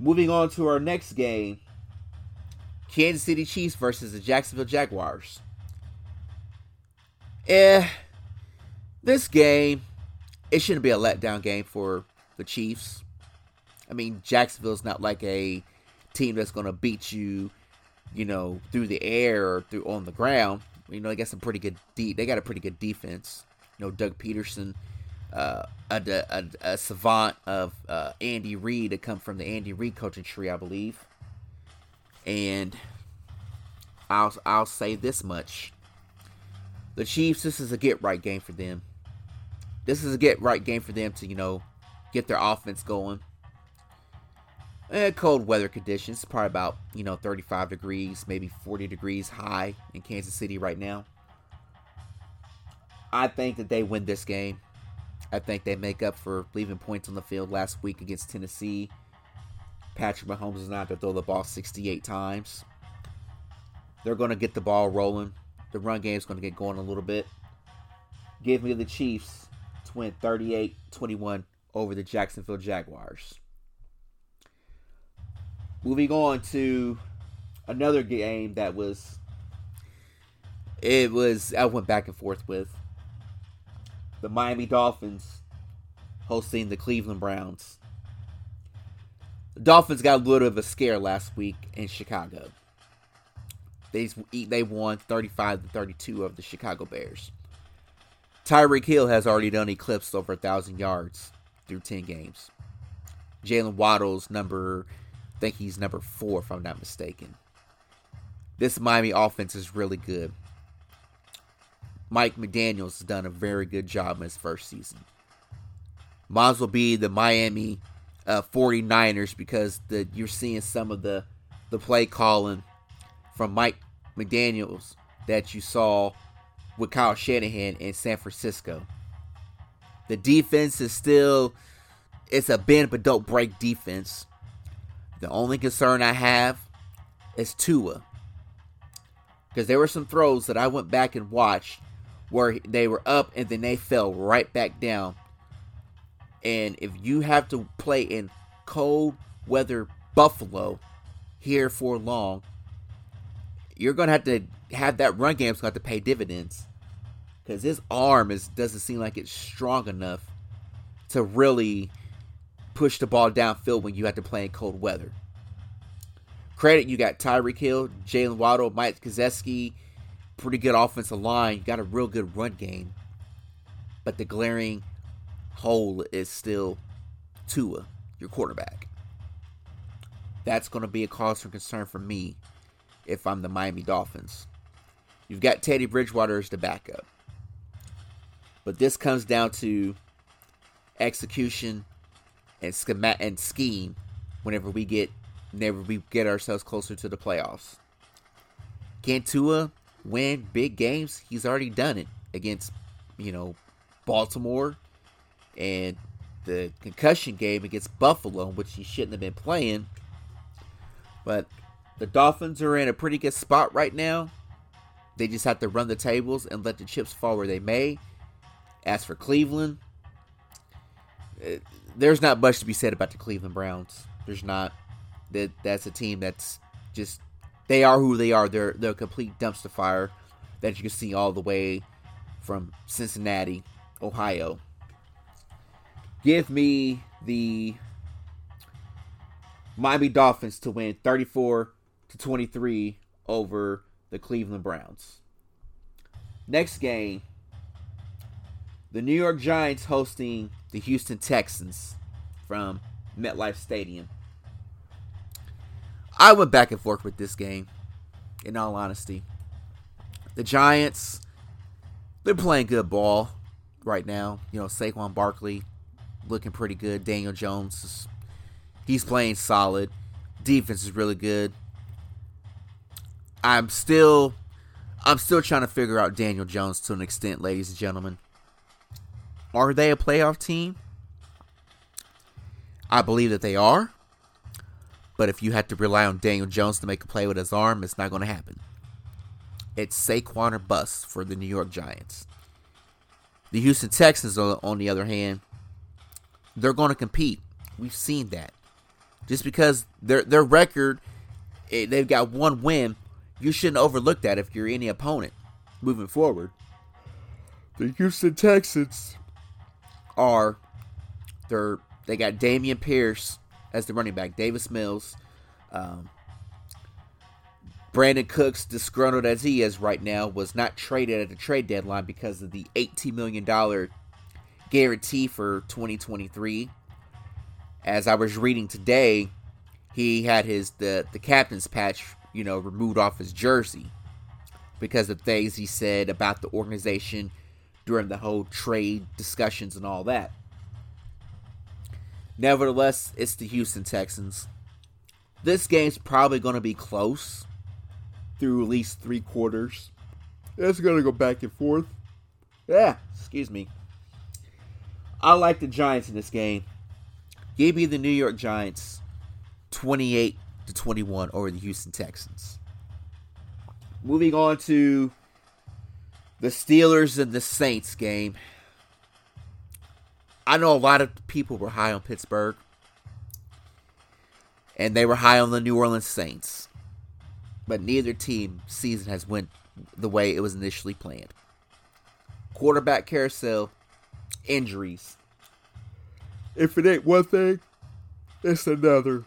Moving on to our next game Kansas City Chiefs versus the Jacksonville Jaguars. Eh, this game, it shouldn't be a letdown game for the Chiefs. I mean, Jacksonville's not like a team that's going to beat you, you know, through the air or through on the ground. You know, they got some pretty good. De- they got a pretty good defense. You know, Doug Pederson, uh, a, a, a savant of uh, Andy Reid to come from the Andy Reid coaching tree, I believe. And I'll I'll say this much: the Chiefs. This is a get right game for them. This is a get right game for them to you know get their offense going. And cold weather conditions, probably about, you know, 35 degrees, maybe 40 degrees high in Kansas City right now. I think that they win this game. I think they make up for leaving points on the field last week against Tennessee. Patrick Mahomes is not going to throw the ball 68 times. They're going to get the ball rolling. The run game is going to get going a little bit. Give me the Chiefs to win 38 21 over the Jacksonville Jaguars. Moving on to another game that was it was I went back and forth with the Miami Dolphins hosting the Cleveland Browns. The Dolphins got a little bit of a scare last week in Chicago. They they won 35 to 32 of the Chicago Bears. Tyreek Hill has already done eclipsed over a thousand yards through 10 games. Jalen Waddle's number, I think he's number four if I'm not mistaken. This Miami offense is really good. Mike McDaniels has done a very good job in his first season. Might as well be the Miami uh, 49ers because the, you're seeing some of the, the play calling from Mike McDaniels that you saw with Kyle Shanahan in San Francisco. The defense is still it's a bend but don't break defense. The only concern I have is Tua. Because there were some throws that I went back and watched where they were up and then they fell right back down. And if you have to play in cold weather Buffalo here for long, you're gonna have to have that run game's gonna have to pay dividends. Cause his arm is doesn't seem like it's strong enough to really push the ball downfield when you have to play in cold weather. Credit you got Tyreek Hill, Jalen Waddle, Mike Gesicki, pretty good offensive line. You got a real good run game. But the glaring hole is still Tua, your quarterback. That's going to be a cause for concern for me if I'm the Miami Dolphins. You've got Teddy Bridgewater as the backup. But this comes down to execution and schema- and scheme whenever we get whenever we get ourselves closer to the playoffs. Can Tua win big games, he's already done it against, you know, Baltimore and the concussion game against Buffalo, which he shouldn't have been playing. But the Dolphins are in a pretty good spot right now. They just have to run the tables and let the chips fall where they may. As for Cleveland, eh, there's not much to be said about the Cleveland Browns. There's not. That that's a team that's just they are who they are. They're they're a complete dumpster fire that you can see all the way from Cincinnati, Ohio. Give me the Miami Dolphins to win 34 to 23 over the Cleveland Browns. Next game, the New York Giants hosting the Houston Texans from MetLife Stadium. I went back and forth with this game, in all honesty. The Giants, they're playing good ball right now. You know, Saquon Barkley looking pretty good. Daniel Jones, he's playing solid. Defense is really good. I'm still, I'm still trying to figure out Daniel Jones to an extent, ladies and gentlemen. Are they a playoff team? I believe that they are. But if you had to rely on Daniel Jones to make a play with his arm, it's not going to happen. It's Saquon or bust for the New York Giants. The Houston Texans, on the other hand, they're going to compete. We've seen that. Just because their their record, eh, they've got one win, you shouldn't overlook that if you're any opponent moving forward. The Houston Texans are they're they got Dameon Pierce as the running back. Davis Mills. Um, Brandin Cooks, disgruntled as he is right now, was not traded at the trade deadline because of the $18 million guarantee for 2023. As I was reading today, he had his the, the captain's patch, you know, removed off his jersey because of things he said about the organization during the whole trade discussions and all that. Nevertheless, it's the Houston Texans. This game's probably going to be close through at least three quarters. It's going to go back and forth. Yeah, excuse me. I like the Giants in this game. Give me the New York Giants 28 to 21 over the Houston Texans. Moving on to the Steelers and the Saints game. I know a lot of people were high on Pittsburgh, and they were high on the New Orleans Saints, but neither team season has went the way it was initially planned. Quarterback carousel, injuries. If it ain't one thing, it's another.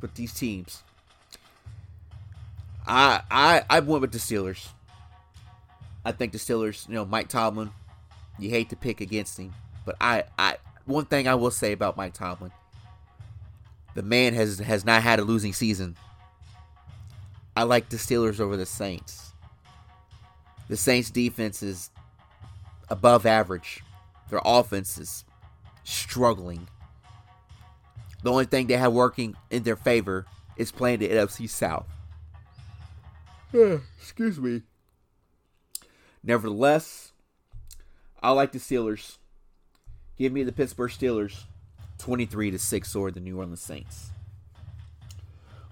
But these teams, I I I went with the Steelers. I think the Steelers, you know, Mike Tomlin, you hate to pick against him, but I I one thing I will say about Mike Tomlin, the man has has not had a losing season. I like the Steelers over the Saints. The Saints defense is above average. Their offense is struggling. The only thing they have working in their favor is playing the NFC South. Eh, excuse me. Nevertheless, I like the Steelers. Give me the Pittsburgh Steelers 23 to 6 over the New Orleans Saints.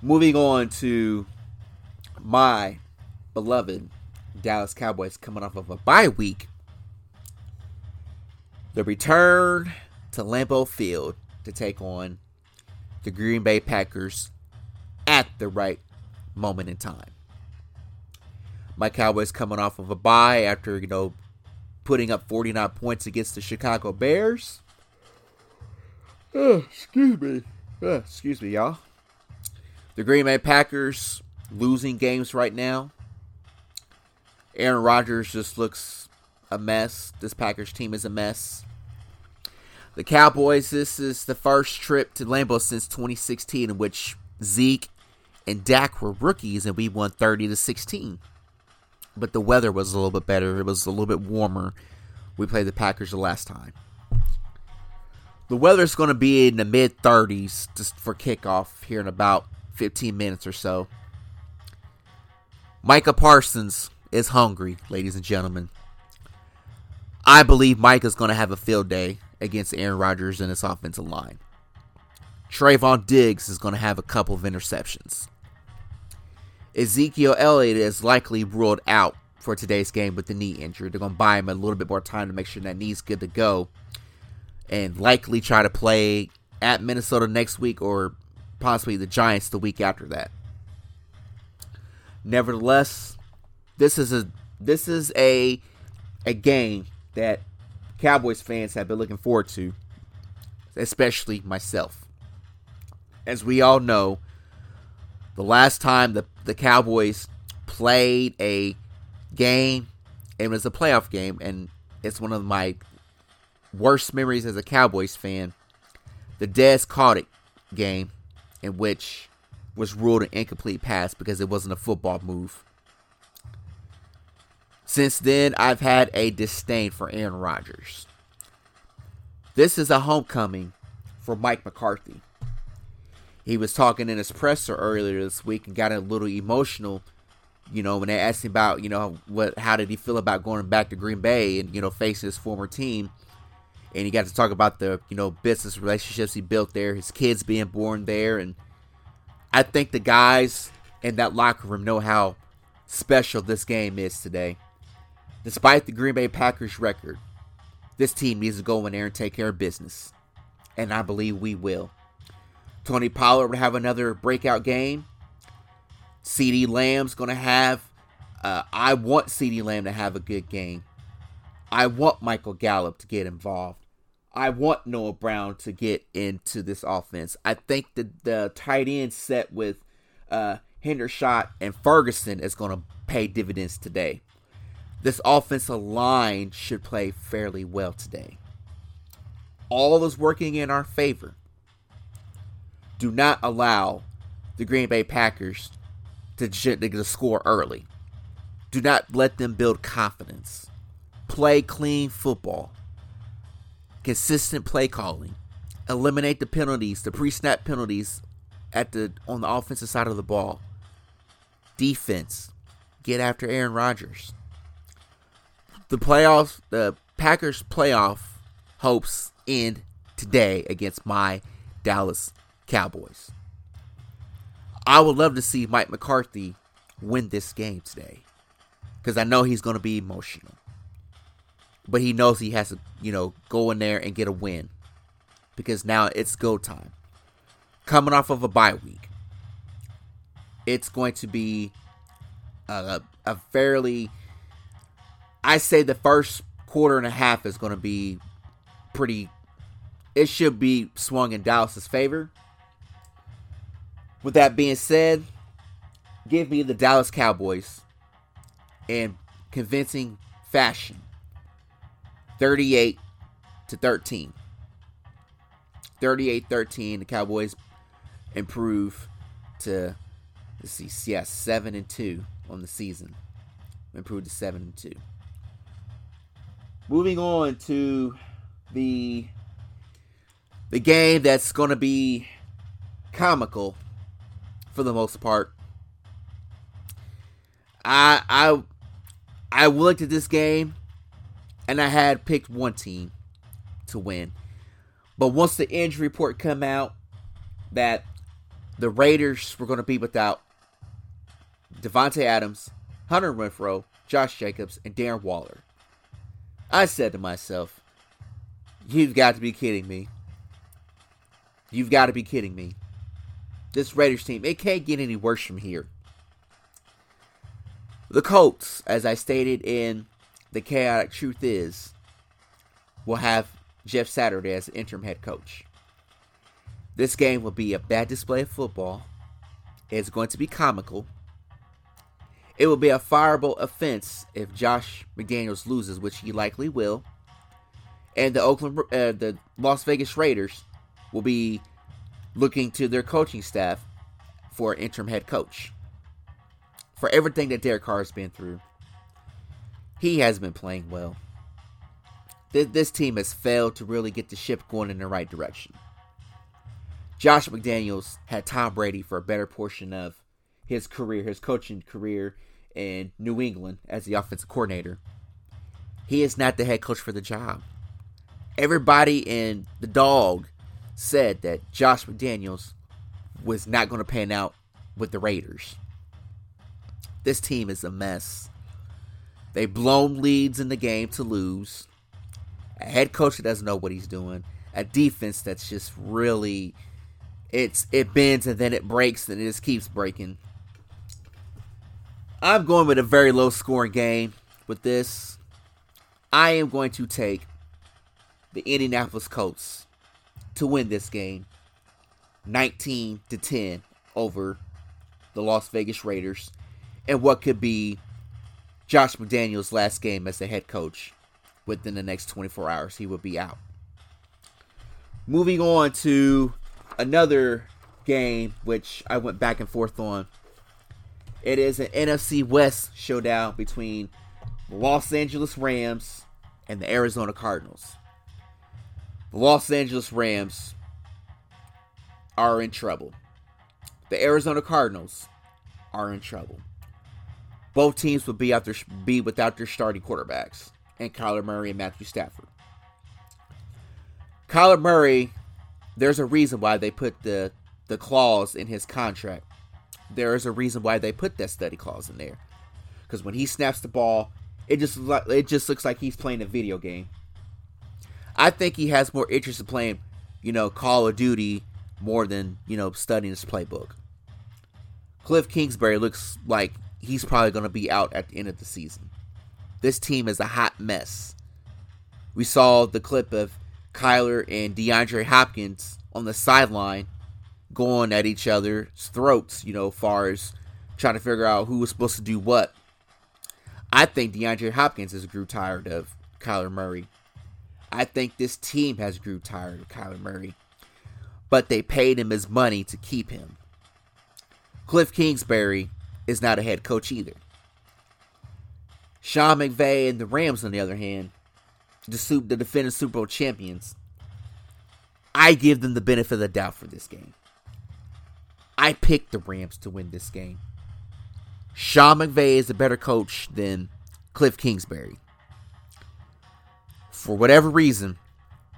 Moving on to my beloved Dallas Cowboys coming off of a bye week. The return to Lambeau Field to take on the Green Bay Packers at the right moment in time. My Cowboys coming off of a bye after, you know, putting up 49 points against the Chicago Bears. Oh, excuse me. Uh, excuse me, y'all. The Green Bay Packers losing games right now. Aaron Rodgers just looks a mess. This Packers team is a mess. The Cowboys, this is the first trip to Lambeau since 2016 in which Zeke and Dak were rookies and we won 30 to 16. But the weather was a little bit better. It was a little bit warmer. We played the Packers the last time. The weather's going to be in the mid 30s just for kickoff here in about 15 minutes or so. Micah Parsons is hungry, ladies and gentlemen. I believe Micah's going to have a field day against Aaron Rodgers and his offensive line. Trevon Diggs is going to have a couple of interceptions. Ezekiel Elliott is likely ruled out for today's game with the knee injury. They're going to buy him a little bit more time to make sure that knee's good to go and likely try to play at Minnesota next week or possibly the Giants the week after that. Nevertheless, this is a this is a a game that Cowboys fans have been looking forward to, especially myself. As we all know, the last time the, the Cowboys played a game, and it was a playoff game, and it's one of my worst memories as a Cowboys fan. The Dez Caught It game, in which was ruled an incomplete pass because it wasn't a football move. Since then, I've had a disdain for Aaron Rodgers. This is a homecoming for Mike McCarthy. He was talking in his presser earlier this week and got a little emotional, you know, when they asked him about, you know, what how did he feel about going back to Green Bay and, you know, facing his former team. And he got to talk about the, you know, business relationships he built there, his kids being born there and I think the guys in that locker room know how special this game is today. Despite the Green Bay Packers record, this team needs to go in there and take care of business. And I believe we will. Tony Pollard would have another breakout game. CD Lamb's going to have, uh, I want CD Lamb to have a good game. I want Michael Gallup to get involved. I want Noah Brown to get into this offense. I think the, the tight end set with uh, Hendershot and Ferguson is going to pay dividends today this offensive line should play fairly well today. All is working in our favor. Do not allow the Green Bay Packers to, to score early. Do not let them build confidence. Play clean football. Consistent play calling. eliminate the penalties, the pre-snap penalties at the on the offensive side of the ball. Defense, get after Aaron Rodgers. The playoffs, the Packers playoff hopes end today against my Dallas Cowboys. I would love to see Mike McCarthy win this game today because I know he's going to be emotional. But he knows he has to, you know, go in there and get a win because now it's go time. Coming off of a bye week, it's going to be a, a fairly, I say the first quarter and a half is going to be pretty, it should be swung in Dallas's favor. With that being said, give me the Dallas Cowboys in convincing fashion 38 to 13. 38 13. The Cowboys improve to, let's see, yeah, 7 and 2 on the season. Improved to 7 and 2. Moving on to the the game that's going to be comical for the most part. I I I looked at this game and I had picked one team to win. But once the injury report come out that the Raiders were going to be without Davante Adams, Hunter Renfrow, Josh Jacobs, and Darren Waller, I said to myself, "You've got to be kidding me! You've got to be kidding me! This Raiders team, it can't get any worse from here." The Colts, as I stated in the Khaotik Truth Iz, will have Jeff Saturday as interim head coach. This game will be a bad display of football. It's going to be comical. It will be a fireable offense if Josh McDaniels loses, which he likely will. And the Oakland, uh, the Las Vegas Raiders will be looking to their coaching staff for an interim head coach. For everything that Derek Carr has been through, he has been playing well. This, this team has failed to really get the ship going in the right direction. Josh McDaniels had Tom Brady for a better portion of his career, his coaching career in New England as the offensive coordinator. He is not the head coach for the job. Everybody in the dog said that Josh McDaniels was not going to pan out with the Raiders. This team is a mess. They've blown leads in the game to lose. A head coach that doesn't know what he's doing. A defense that's just really it's it bends and then it breaks and it just keeps breaking. I'm going with a very low scoring game with this. I am going to take the Indianapolis Colts to win this game 19 to 10 over the Las Vegas Raiders and what could be Josh McDaniels' last game as the head coach. Within the next 24 hours, he will be out. Moving on to another game, which I went back and forth on. It is an NFC West showdown between the Los Angeles Rams and the Arizona Cardinals. The Los Angeles Rams are in trouble. The Arizona Cardinals are in trouble both teams would be out their, be without their starting quarterbacks and Kyler Murray and Matthew Stafford. Kyler Murray, there's a reason why they put the the clause in his contract. There is a reason why they put that study clause in there. Because when he snaps the ball, it just it just looks like he's playing a video game. I think he has more interest in playing, you know, Call of Duty more than you know studying his playbook. Cliff Kingsbury looks like he's probably going to be out at the end of the season. This team is a hot mess. We saw the clip of Kyler and DeAndre Hopkins on the sideline going at each other's throats, you know, far as trying to figure out who was supposed to do what. I think DeAndre Hopkins has grew tired of Kyler Murray. I think this team has grew tired of Kyler Murray. But they paid him his money to keep him. Cliff Kingsbury is not a head coach either. Sean McVay and the Rams, on the other hand, the, the defending Super Bowl champions, I give them the benefit of the doubt for this game. I picked the Rams to win this game. Sean McVay is a better coach than Cliff Kingsbury. For whatever reason,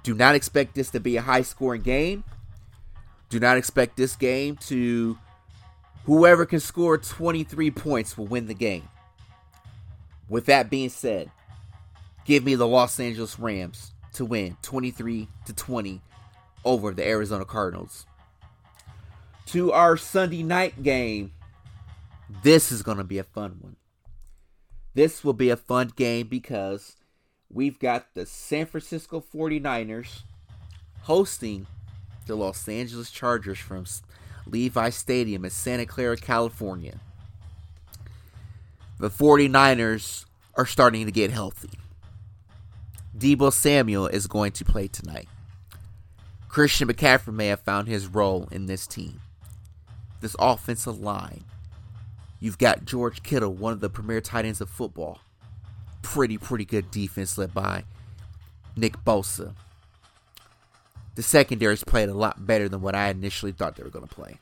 do not expect this to be a high scoring game. Do not expect this game to. Whoever can score 23 points will win the game. With that being said, give me the Los Angeles Rams to win 23 to 20 over the Arizona Cardinals. To our Sunday night game. This is going to be a fun one. This will be a fun game because we've got the San Francisco 49ers hosting the Los Angeles Chargers from Levi Stadium in Santa Clara, California. The 49ers are starting to get healthy. Deebo Samuel is going to play tonight. Christian McCaffrey may have found his role in this team. This offensive line. You've got George Kittle, one of the premier tight ends of football. Pretty, pretty good defense led by Nick Bosa. The secondaries played a lot better than what I initially thought they were going to play.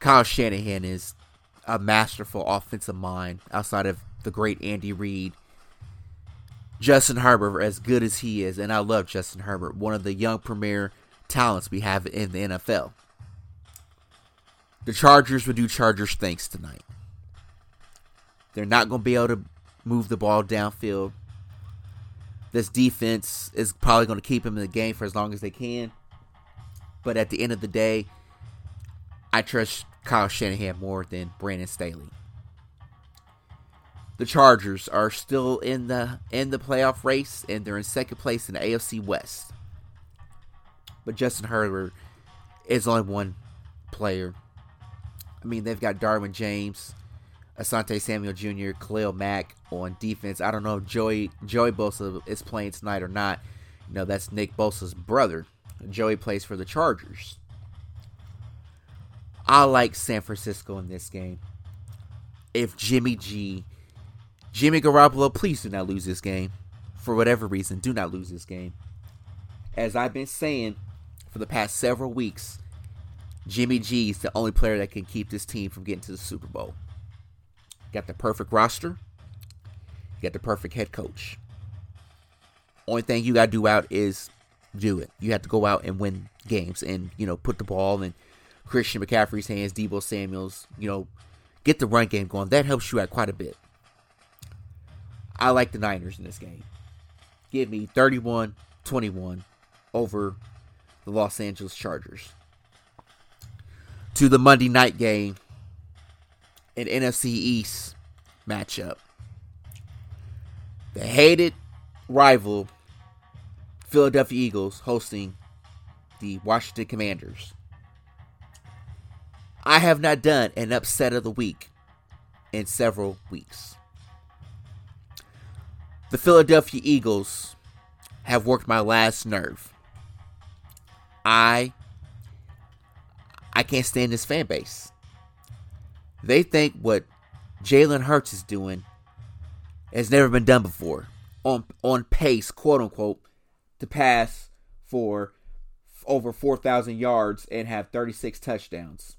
Kyle Shanahan is a masterful offensive mind outside of the great Andy Reid. Justin Herbert, as good as he is, and I love Justin Herbert, one of the young premier talents we have in the NFL. The Chargers will do Chargers things tonight. They're not going to be able to move the ball downfield. This defense is probably going to keep them in the game for as long as they can. But at the end of the day, I trust Kyle Shanahan more than Brandon Staley. The Chargers are still in the in the playoff race and they're in second place in the AFC West. But Justin Herbert is only one player. I mean, they've got Derwin James, Asante Samuel Jr., Khalil Mack on defense. I don't know if Joey Joey Bosa is playing tonight or not. Know, that's Nick Bosa's brother. Joey plays for the Chargers. I like San Francisco in this game. If Jimmy G, Jimmy Garoppolo, please do not lose this game. For whatever reason, do not lose this game. As I've been saying for the past several weeks, Jimmy G is the only player that can keep this team from getting to the Super Bowl. Got the perfect roster. Got the perfect head coach. Only thing you got to do out is do it. You have to go out and win games and, you know, put the ball in Christian McCaffrey's hands, Deebo Samuels, you know, get the run game going. That helps you out quite a bit. I like the Niners in this game. Give me 31 21 over the Los Angeles Chargers. To the Monday night game, an NFC East matchup. The hated rival Philadelphia Eagles hosting the Washington Commanders. I have not done an upset of the week in several weeks. The Philadelphia Eagles have worked my last nerve. I I can't stand this fan base. They think what Jalen Hurts is doing has never been done before. On on pace, quote unquote, to pass for over 4,000 yards and have 36 touchdowns.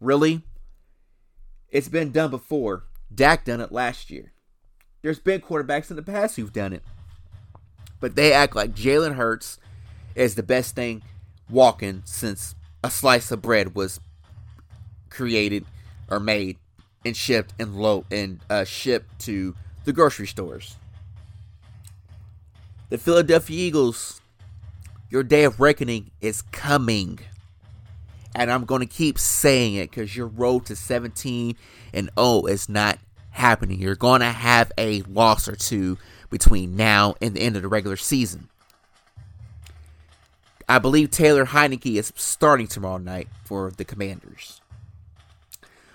Really? It's been done before. Dak done it last year. There's been quarterbacks in the past who've done it. But they act like Jalen Hurts is the best thing walking since a slice of bread was created or made and shipped and low and uh, shipped to the grocery stores. The Philadelphia Eagles, your day of reckoning is coming. And I'm going to keep saying it because your road to 17 and 0 is not happening. You're going to have a loss or two between now and the end of the regular season. I believe Taylor Heinicke is starting tomorrow night for the Commanders.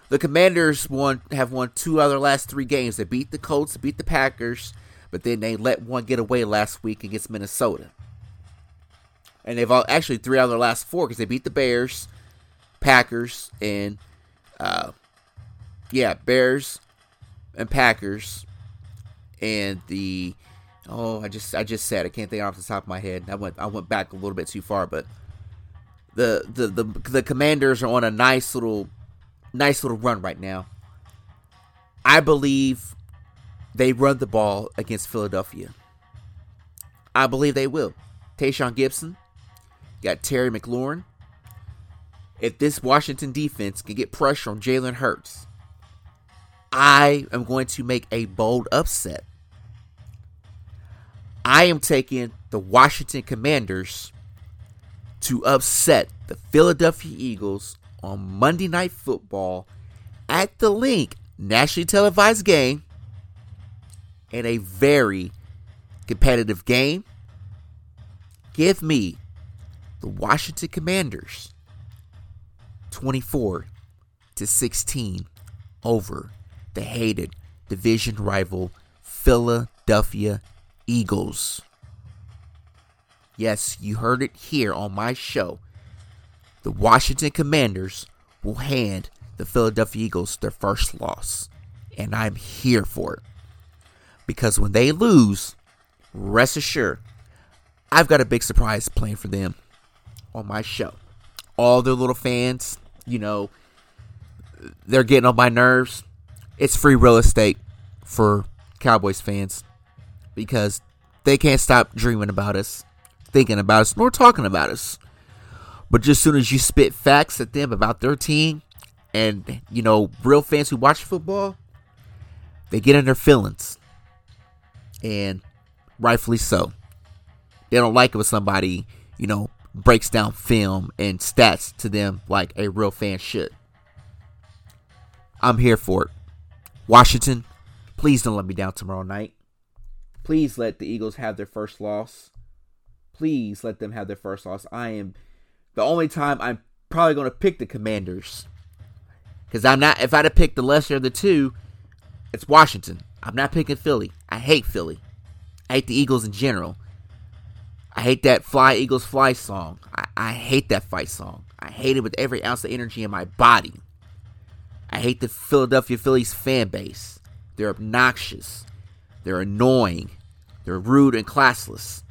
The Commanders won have won two other last three games. They beat the Colts, beat the Packers, but then they let one get away last week against Minnesota. And they've all, actually three out of their last four because they beat the Bears, Packers, and uh, yeah, Bears and Packers, and the Oh, I just I just said I can't think off the top of my head. I went I went back a little bit too far, but the the the the Commanders are on a nice little nice little run right now. I believe they run the ball against Philadelphia. I believe they will. Tashaun Gipson, got Terry McLaurin. If this Washington defense can get pressure on Jalen Hurts, I am going to make a bold upset. I am taking the Washington Commanders to upset the Philadelphia Eagles on Monday Night Football at the Linc, nationally televised game, in a very competitive game. Give me the Washington Commanders 24 to 16 over the hated division rival Philadelphia Eagles. Yes, you heard it here on my show. The Washington Commanders will hand the Philadelphia Eagles their first loss. And I'm here for it. Because when they lose, rest assured, I've got a big surprise planned for them on my show. All their little fans, you know, they're getting on my nerves. It's free real estate for Cowboys fans because they can't stop dreaming about us, thinking about us, nor talking about us. But just as soon as you spit facts at them about their team and, you know, real fans who watch football, they get in their feelings. And rightfully so. They don't like it when somebody, you know, breaks down film and stats to them like a real fan should. I'm here for it. Washington, please don't let me down tomorrow night. Please let the Eagles have their first loss. Please let them have their first loss. I am the only time I'm probably going to pick the Commanders. Because I'm not, if I'd have picked the lesser of the two, it's Washington. I'm not picking Philly. I hate Philly. I hate the Eagles in general. I hate that Fly Eagles Fly song. I, I hate that fight song. I hate it with every ounce of energy in my body. I hate the Philadelphia Phillies fan base. They're obnoxious. They're annoying. They're rude and classless.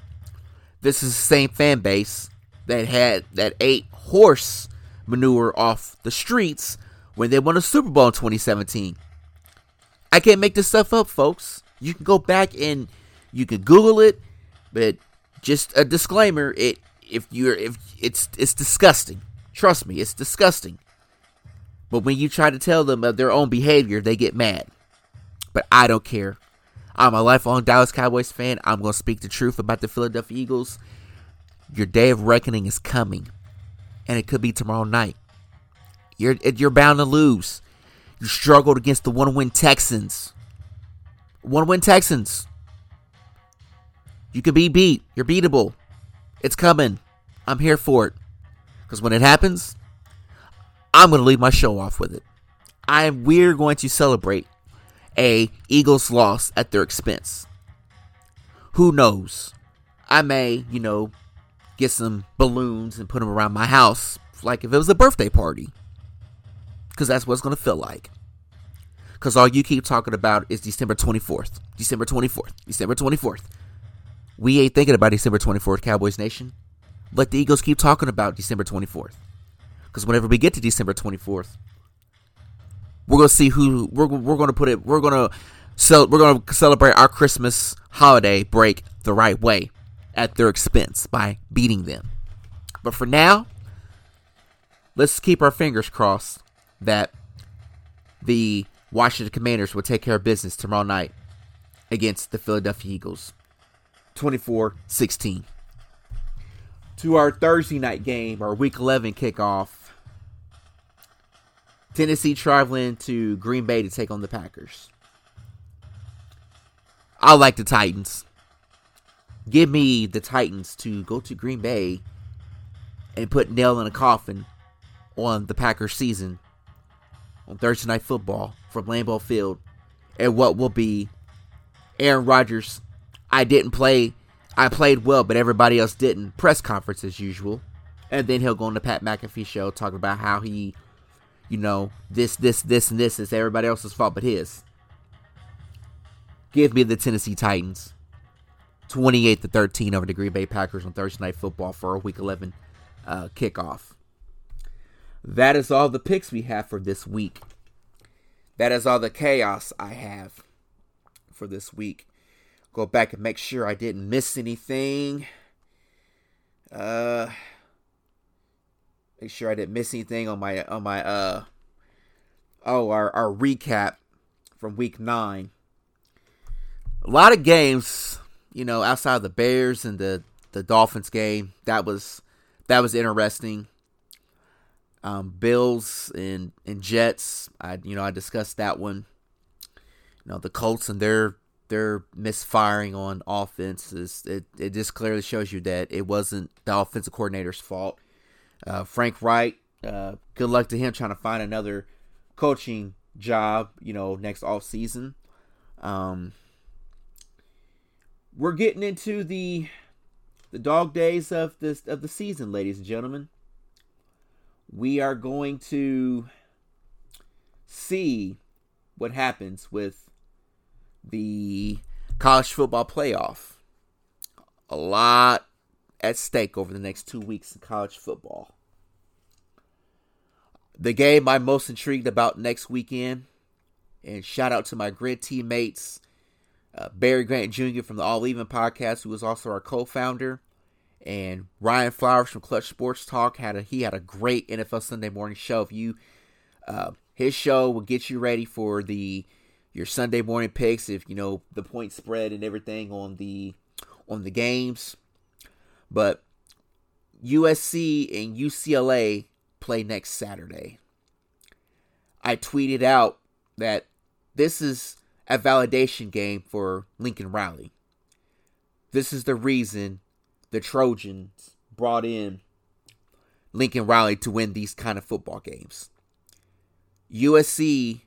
This is the same fan base that had that ate horse manure off the streets when they won a Super Bowl in 2017. I can't make this stuff up, folks. You can go back and you can Google it, but just a disclaimer: it if you're if it's it's disgusting. Trust me, it's disgusting. But when you try to tell them of their own behavior, they get mad. But I don't care. I'm a lifelong Dallas Cowboys fan. I'm going to speak the truth about the Philadelphia Eagles. Your day of reckoning is coming, and it could be tomorrow night. You're you're bound to lose. You struggled against the one-win Texans. One-win Texans. You can be beat. You're beatable. It's coming. I'm here for it. Because when it happens, I'm going to leave my show off with it. I we're going to celebrate a Eagles loss at their expense. Who knows? I may, you know, get some balloons and put them around my house like if it was a birthday party. Because that's what it's going to feel like. Because all you keep talking about is December 24th. December 24th. December 24th. We ain't thinking about December 24th, Cowboys Nation. Let the Eagles keep talking about December 24th. Because whenever we get to December 24th, we're gonna see who we're we're gonna put it. We're gonna so we're gonna celebrate our Christmas holiday break the right way at their expense by beating them. But for now, let's keep our fingers crossed that the Washington Commanders will take care of business tomorrow night against the Philadelphia Eagles. 24 16. To our Thursday night game, our week 11 kickoff. Tennessee traveling to Green Bay to take on the Packers. I like the Titans. Give me the Titans to go to Green Bay and put nail in a coffin on the Packers season on Thursday Night Football from Lambeau Field and what will be Aaron Rodgers I didn't play. I played well, but everybody else didn't. Press conference as usual, and then he'll go on the Pat McAfee show talking about how he, you know, this, this, this, and this is everybody else's fault but his. Give me the Tennessee Titans. 28 to 13 over the Green Bay Packers on Thursday Night Football for a Week 11 uh, kickoff. That is all the picks we have for this week. That is all the chaos I have for this week. Go back and make sure I didn't miss anything. Uh, make sure I didn't miss anything on my on my uh oh our our recap from week nine. A lot of games, you know, outside of the Bears and the the Dolphins game. That was that was interesting. Um, Bills and and Jets. I you know I discussed that one. You know the Colts and their their misfiring on offense is it, it just clearly shows you that it wasn't the offensive coordinator's fault. Uh, Frank Reich, uh, good luck to him trying to find another coaching job, you know, next off season. Um, we're getting into the the dog days of this of the season, ladies and gentlemen. We are going to see what happens with the college football playoff. A lot at stake over the next two weeks in college football. The game I'm most intrigued about next weekend, and shout out to my Gryd teammates, uh, Barry Grant Jr. from the All Even podcast, who was also our co-founder, and Ryan Flowers from Clutch Sports Talk had a he had a great NFL Sunday morning show. If you uh, his show will get you ready for the your Sunday morning picks if you know the point spread and everything on the on the games. But USC and UCLA play next Saturday. I tweeted out that this is a validation game for Lincoln Riley. This is the reason the Trojans brought in Lincoln Riley to win these kind of football games. USC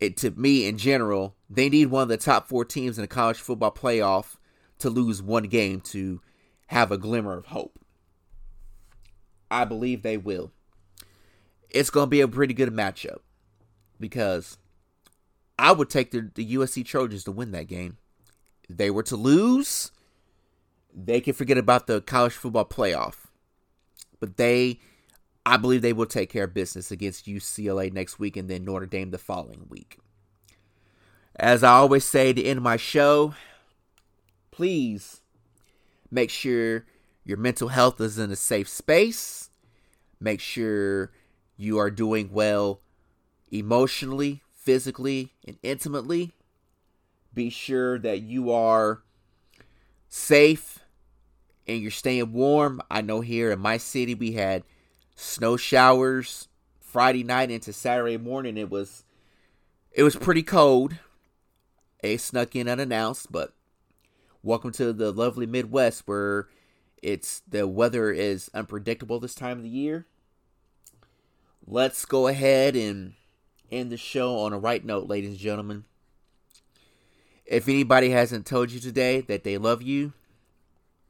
it, to me in general, they need one of the top four teams in the college football playoff to lose one game to have a glimmer of hope. I believe they will. It's going to be a pretty good matchup because I would take the, the USC Trojans to win that game. They were to lose, they can forget about the college football playoff. But they I believe they will take care of business against UCLA next week and then Notre Dame the following week. As I always say to end of my show, please make sure your mental health is in a safe space. Make sure you are doing well emotionally, physically, and intimately. Be sure that you are safe and you're staying warm. I know here in my city we had snow showers Friday night into Saturday morning. It was it was pretty cold. It snuck in unannounced, but welcome to the lovely Midwest where it's the weather is unpredictable this time of the year. Let's go ahead and end the show on a right note, ladies and gentlemen. If anybody hasn't told you today that they love you,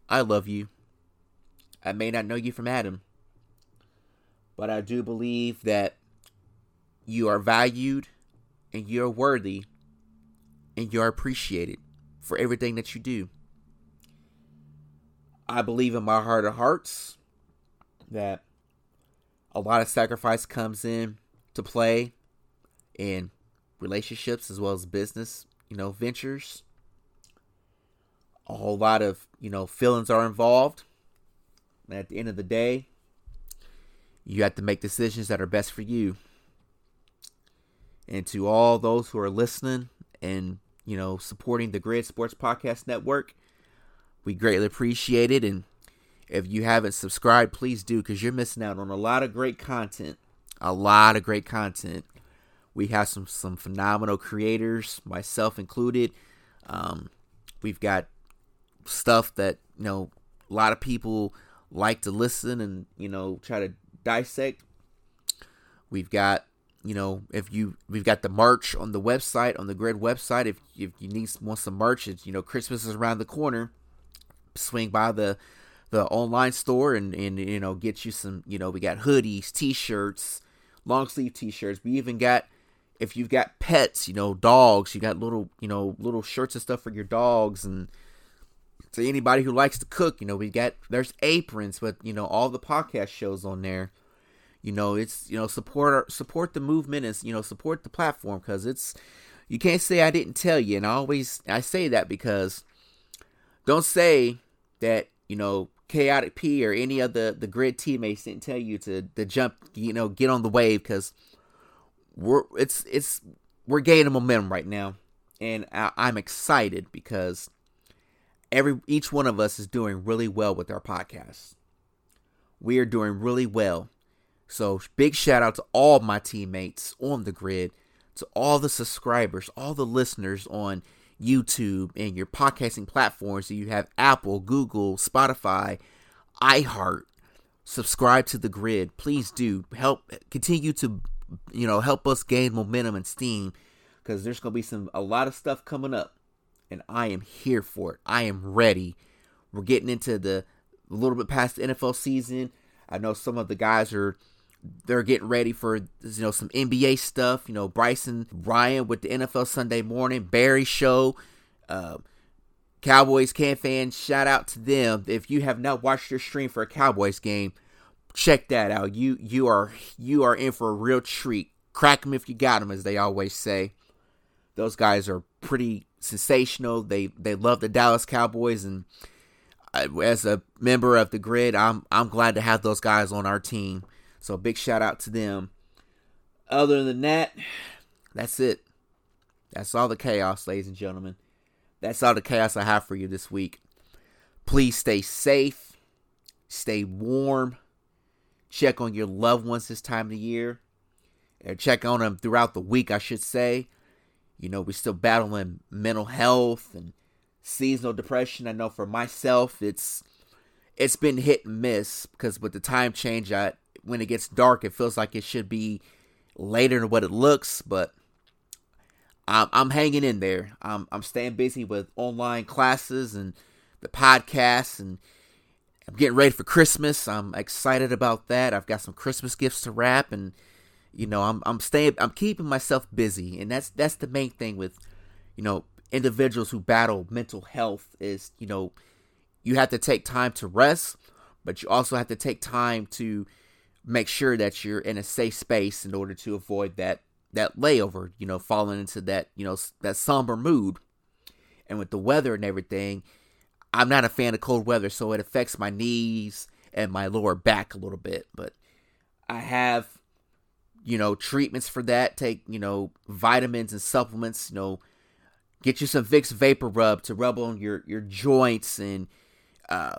I love you. I may not know you from Adam, but I do believe that you are valued and you're worthy and you're appreciated for everything that you do. I believe in my heart of hearts that a lot of sacrifice comes in to play in relationships as well as business, you know, ventures. A whole lot of, you know, feelings are involved. And at the end of the day, you have to make decisions that are best for you. And to all those who are listening and, you know, supporting the Gryd Sports Podcast Network, we greatly appreciate it. And if you haven't subscribed, please do because you're missing out on a lot of great content. A lot of great content. We have some some phenomenal creators, myself included. Um, we've got stuff that you know a lot of people like to listen and you know try to dissect. We've got, you know, if you we've got the merch on the website on the Gryd website. If if you need want some merch, it's you know Christmas is around the corner. Swing by the the online store and and you know get you some you know we got hoodies, t-shirts, long sleeve t-shirts. We even got if you've got pets, you know, dogs, you got little, you know, little shirts and stuff for your dogs and to anybody who likes to cook, you know, we got there's aprons, but you know, all the podcast shows on there. You know, it's you know support our, support the movement and you know support the platform because it's you can't say I didn't tell you, and I always I say that because don't say that you know Khaotik P or any of the the Gryd teammates didn't tell you to to jump you know get on the wave because we're it's it's we're gaining momentum right now, and I'm excited because every each one of us is doing really well with our podcast. We are doing really well. So big shout out to all my teammates on the Gryd, to all the subscribers, all the listeners on YouTube and your podcasting platforms. So you have Apple, Google, Spotify, iHeart. Subscribe to the Gryd. Please do help continue to you know help us gain momentum and steam because there's gonna be some a lot of stuff coming up and I am here for it. I am ready. We're getting into the a little bit past the NFL season. I know some of the guys are they're getting ready for you know some NBA stuff. You know Bryson Ryan with the NFL Sunday Morning Barry Show, uh, Cowboys can fans. Shout out to them. If you have not watched your stream for a Cowboys game, check that out. You you are you are in for a real treat. Crack them if you got them, as they always say. Those guys are pretty sensational. They they love the Dallas Cowboys, and uh, as a member of the Gryd, I'm I'm glad to have those guys on our team. So big shout out to them. Other than that, that's it. That's all the chaos, ladies and gentlemen. That's all the chaos I have for you this week. Please stay safe, stay warm, check on your loved ones this time of the year, or check on them throughout the week, I should say. You know, we're still battling mental health and seasonal depression. I know for myself, it's it's been hit and miss because with the time change, I when it gets dark, it feels like it should be later than what it looks. But I'm I'm hanging in there. I'm I'm staying busy with online classes and the podcasts and I'm getting ready for Christmas. I'm excited about that. I've got some Christmas gifts to wrap and you know i'm i'm staying i'm keeping myself busy and that's that's the main thing with you know individuals who battle mental health is you know you have to take time to rest but you also have to take time to make sure that you're in a safe space in order to avoid that that layover you know falling into that you know that somber mood and with the weather and everything i'm not a fan of cold weather so it affects my knees and my lower back a little bit but i have you know, treatments for that. Take, you know, vitamins and supplements, you know, get you some Vicks Vapor Rub to rub on your, your joints and uh,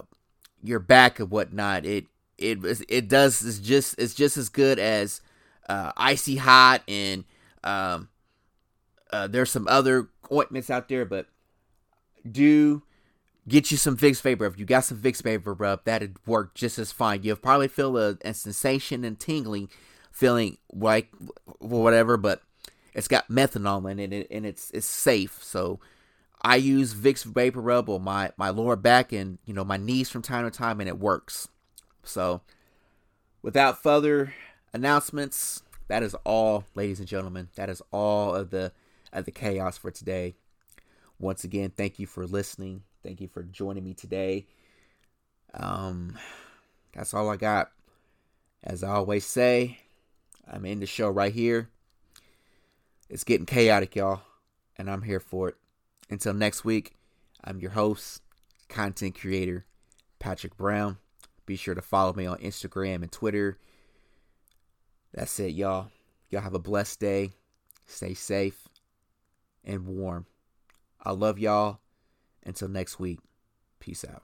your back and whatnot. It, it, it does, is just, it's just as good as uh, Icy Hot and um, uh, there's some other ointments out there, but do get you some Vicks Vapor. If you got some Vicks Vapor Rub, that'd work just as fine. You'll probably feel a, a sensation and tingling feeling like whatever, but it's got methanol in it and it's it's safe. So I use Vicks Vapor Rub on my my lower back and you know my knees from time to time, and it works. So without further announcements, that is all, ladies and gentlemen. That is all of the of the chaos for today. Once again, thank you for listening. Thank you for joining me today. Um, that's all I got. As I always say, I'm in the show right here. It's getting chaotic, y'all, and I'm here for it. Until next week, I'm your host, content creator, Patrick Brown. Be sure to follow me on Instagram and Twitter. That's it, y'all. Y'all have a blessed day. Stay safe and warm. I love y'all. Until next week, peace out.